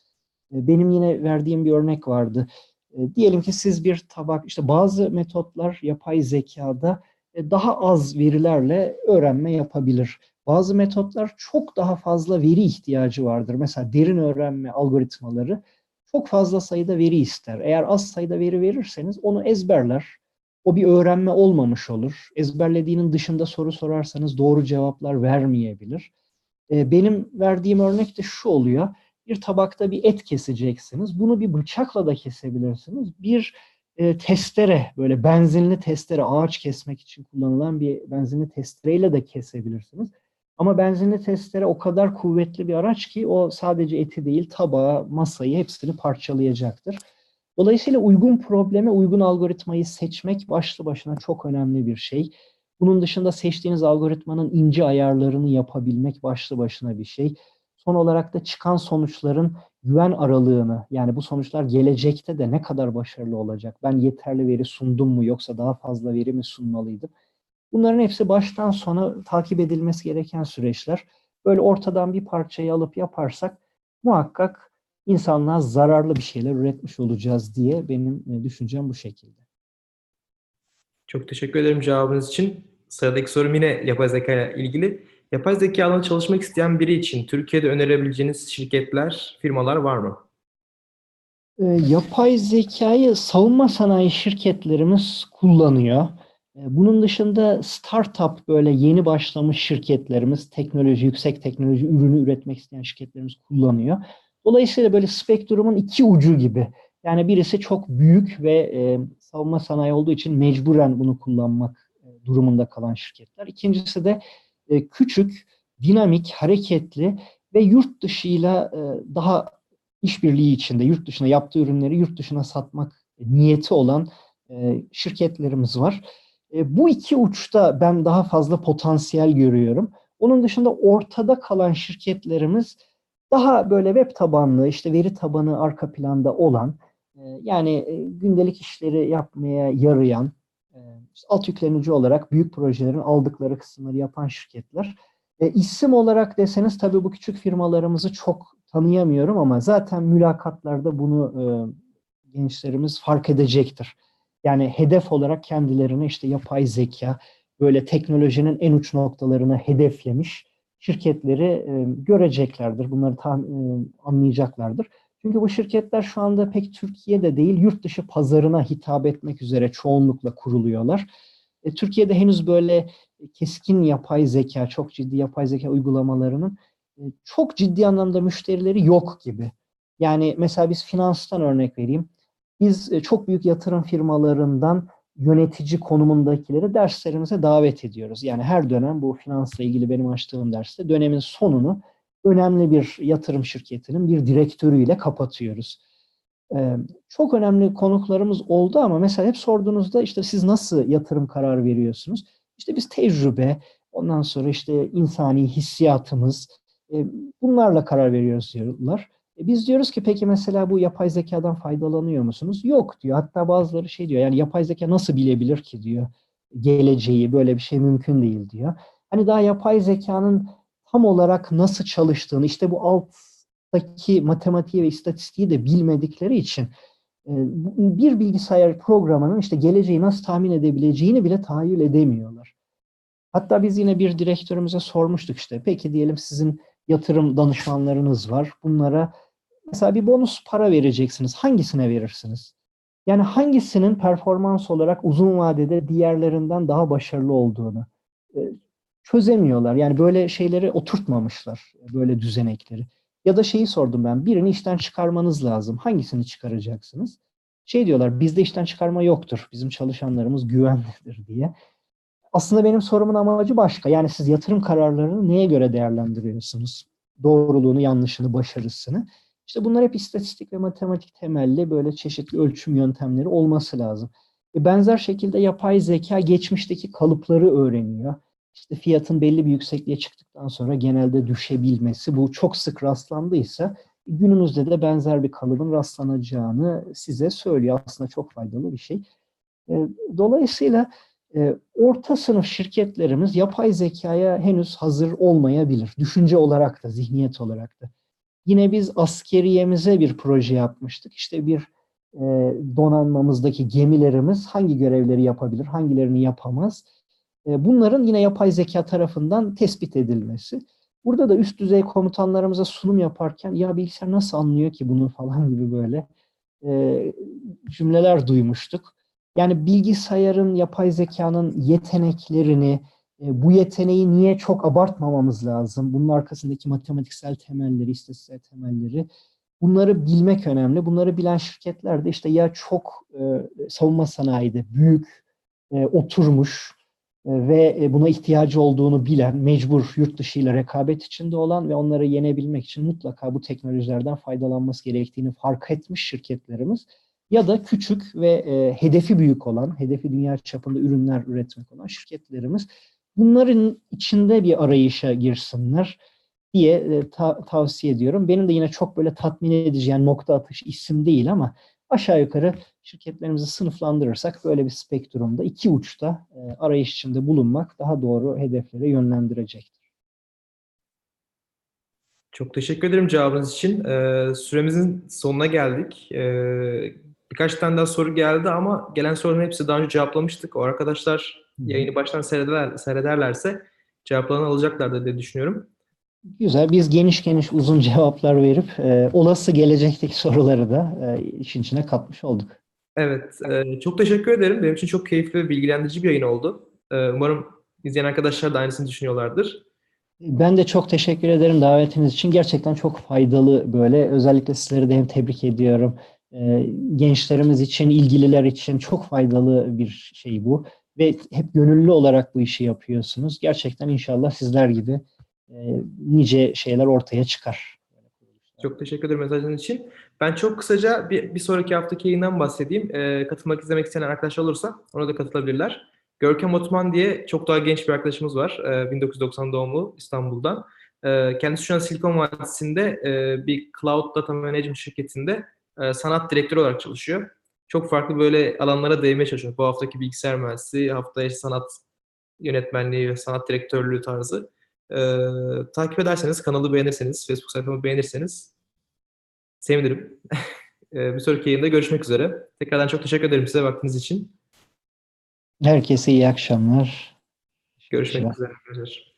Speaker 1: E, benim yine verdiğim bir örnek vardı. E, diyelim ki siz bir tabak, işte bazı metotlar yapay zekada e, daha az verilerle öğrenme yapabilir. Bazı metotlar çok daha fazla veri ihtiyacı vardır. Mesela derin öğrenme algoritmaları çok fazla sayıda veri ister. Eğer az sayıda veri verirseniz onu ezberler. O bir öğrenme olmamış olur. Ezberlediğinin dışında soru sorarsanız doğru cevaplar vermeyebilir. E, benim verdiğim örnek de şu oluyor bir tabakta bir et keseceksiniz. Bunu bir bıçakla da kesebilirsiniz. Bir e, testere, böyle benzinli testere, ağaç kesmek için kullanılan bir benzinli testereyle de kesebilirsiniz. Ama benzinli testere o kadar kuvvetli bir araç ki o sadece eti değil, tabağı, masayı hepsini parçalayacaktır. Dolayısıyla uygun probleme uygun algoritmayı seçmek başlı başına çok önemli bir şey. Bunun dışında seçtiğiniz algoritmanın ince ayarlarını yapabilmek başlı başına bir şey. Son olarak da çıkan sonuçların güven aralığını yani bu sonuçlar gelecekte de ne kadar başarılı olacak? Ben yeterli veri sundum mu yoksa daha fazla veri mi sunmalıydım? Bunların hepsi baştan sona takip edilmesi gereken süreçler. Böyle ortadan bir parçayı alıp yaparsak muhakkak insanlığa zararlı bir şeyler üretmiş olacağız diye benim e, düşüncem bu şekilde.
Speaker 2: Çok teşekkür ederim cevabınız için. Sıradaki sorum yine yapay zeka ile ilgili. Yapay zeka alanında çalışmak isteyen biri için Türkiye'de önerebileceğiniz şirketler, firmalar var mı?
Speaker 1: E, yapay zekayı savunma sanayi şirketlerimiz kullanıyor. E, bunun dışında startup böyle yeni başlamış şirketlerimiz, teknoloji, yüksek teknoloji ürünü üretmek isteyen şirketlerimiz kullanıyor. Dolayısıyla böyle spektrumun iki ucu gibi. Yani birisi çok büyük ve e, savunma sanayi olduğu için mecburen bunu kullanmak e, durumunda kalan şirketler. İkincisi de e, küçük, dinamik, hareketli ve yurt dışıyla e, daha işbirliği içinde yurt dışına yaptığı ürünleri yurt dışına satmak niyeti olan e, şirketlerimiz var. Bu iki uçta ben daha fazla potansiyel görüyorum. Onun dışında ortada kalan şirketlerimiz daha böyle web tabanlı, işte veri tabanı arka planda olan, yani gündelik işleri yapmaya yarayan, alt yüklenici olarak büyük projelerin aldıkları kısımları yapan şirketler. E, isim olarak deseniz tabii bu küçük firmalarımızı çok tanıyamıyorum ama zaten mülakatlarda bunu e, gençlerimiz fark edecektir. Yani hedef olarak kendilerine işte yapay zeka, böyle teknolojinin en uç noktalarına hedeflemiş şirketleri e, göreceklerdir. Bunları tam e, anlayacaklardır. Çünkü bu şirketler şu anda pek Türkiye'de değil, yurt dışı pazarına hitap etmek üzere çoğunlukla kuruluyorlar. E, Türkiye'de henüz böyle keskin yapay zeka, çok ciddi yapay zeka uygulamalarının e, çok ciddi anlamda müşterileri yok gibi. Yani mesela biz finanstan örnek vereyim. Biz e, çok büyük yatırım firmalarından yönetici konumundakileri derslerimize davet ediyoruz. Yani her dönem bu finansla ilgili benim açtığım derste dönemin sonunu önemli bir yatırım şirketinin bir direktörüyle kapatıyoruz. Ee, çok önemli konuklarımız oldu ama mesela hep sorduğunuzda işte siz nasıl yatırım kararı veriyorsunuz? İşte biz tecrübe, ondan sonra işte insani hissiyatımız, e, bunlarla karar veriyoruz diyorlar. E biz diyoruz ki peki mesela bu yapay zekadan faydalanıyor musunuz? Yok diyor. Hatta bazıları şey diyor yani yapay zeka nasıl bilebilir ki diyor geleceği böyle bir şey mümkün değil diyor. Hani daha yapay zekanın tam olarak nasıl çalıştığını işte bu alttaki matematiği ve istatistiği de bilmedikleri için e, bir bilgisayar programının işte geleceği nasıl tahmin edebileceğini bile tahayyül edemiyorlar. Hatta biz yine bir direktörümüze sormuştuk işte peki diyelim sizin yatırım danışmanlarınız var. Bunlara mesela bir bonus para vereceksiniz. Hangisine verirsiniz? Yani hangisinin performans olarak uzun vadede diğerlerinden daha başarılı olduğunu e, çözemiyorlar. Yani böyle şeyleri oturtmamışlar, böyle düzenekleri. Ya da şeyi sordum ben, birini işten çıkarmanız lazım. Hangisini çıkaracaksınız? Şey diyorlar, bizde işten çıkarma yoktur. Bizim çalışanlarımız güvenlidir diye. Aslında benim sorumun amacı başka. Yani siz yatırım kararlarını neye göre değerlendiriyorsunuz? Doğruluğunu, yanlışını, başarısını. İşte bunlar hep istatistik ve matematik temelli böyle çeşitli ölçüm yöntemleri olması lazım. E benzer şekilde yapay zeka geçmişteki kalıpları öğreniyor. İşte fiyatın belli bir yüksekliğe çıktıktan sonra genelde düşebilmesi bu çok sık rastlandıysa günümüzde de benzer bir kalıbın rastlanacağını size söylüyor. Aslında çok faydalı bir şey. E, dolayısıyla e, orta sınıf şirketlerimiz yapay zekaya henüz hazır olmayabilir. Düşünce olarak da, zihniyet olarak da. Yine biz askeriyemize bir proje yapmıştık. İşte bir e, donanmamızdaki gemilerimiz hangi görevleri yapabilir, hangilerini yapamaz. E, bunların yine yapay zeka tarafından tespit edilmesi. Burada da üst düzey komutanlarımıza sunum yaparken ya bilgisayar nasıl anlıyor ki bunu falan gibi böyle e, cümleler duymuştuk. Yani bilgisayarın, yapay zekanın yeteneklerini, e, bu yeteneği niye çok abartmamamız lazım? Bunun arkasındaki matematiksel temelleri, istatistiksel temelleri bunları bilmek önemli. Bunları bilen şirketler de işte ya çok e, savunma sanayide büyük, e, oturmuş e, ve e, buna ihtiyacı olduğunu bilen, mecbur yurt dışı ile rekabet içinde olan ve onları yenebilmek için mutlaka bu teknolojilerden faydalanması gerektiğini fark etmiş şirketlerimiz ya da küçük ve e, hedefi büyük olan, hedefi dünya çapında ürünler üretmek olan şirketlerimiz bunların içinde bir arayışa girsinler diye e, ta- tavsiye ediyorum. Benim de yine çok böyle tatmin edici yani nokta atış isim değil ama aşağı yukarı şirketlerimizi sınıflandırırsak böyle bir spektrumda iki uçta e, arayış içinde bulunmak daha doğru hedeflere yönlendirecektir.
Speaker 2: Çok teşekkür ederim cevabınız için. Ee, süremizin sonuna geldik. Ee, birkaç tane daha soru geldi ama gelen soruların hepsi daha önce cevaplamıştık. O arkadaşlar yayını baştan seyreder, seyrederlerse cevaplarını alacaklardır diye düşünüyorum.
Speaker 1: Güzel. Biz geniş geniş uzun cevaplar verip e, olası gelecekteki soruları da e, işin içine katmış olduk.
Speaker 2: Evet. E, çok teşekkür ederim. Benim için çok keyifli ve bilgilendirici bir yayın oldu. E, umarım izleyen arkadaşlar da aynısını düşünüyorlardır.
Speaker 1: Ben de çok teşekkür ederim davetiniz için. Gerçekten çok faydalı böyle. Özellikle sizleri de hem tebrik ediyorum. E, gençlerimiz için, ilgililer için çok faydalı bir şey bu. Ve hep gönüllü olarak bu işi yapıyorsunuz. Gerçekten inşallah sizler gibi e, nice şeyler ortaya çıkar.
Speaker 2: Çok teşekkür ederim mesajınız için. Ben çok kısaca bir, bir sonraki haftaki yayından bahsedeyim. E, katılmak izlemek isteyen arkadaşlar olursa ona da katılabilirler. Görkem Otman diye çok daha genç bir arkadaşımız var. E, 1990 doğumlu İstanbul'dan. E, kendisi şu an Silikon Vadisi'nde e, bir Cloud Data Management şirketinde e, sanat direktörü olarak çalışıyor. Çok farklı böyle alanlara değinmeye çalışıyor. Bu haftaki bilgisayar mühendisliği, haftaya sanat yönetmenliği ve sanat direktörlüğü tarzı. Ee, takip ederseniz, kanalı beğenirseniz, Facebook sayfamı beğenirseniz sevinirim. E, bir sonraki yayında görüşmek üzere. Tekrardan çok teşekkür ederim size vaktiniz için.
Speaker 1: Herkese iyi akşamlar.
Speaker 2: Görüşmek
Speaker 1: Teşekkürler.
Speaker 2: üzere.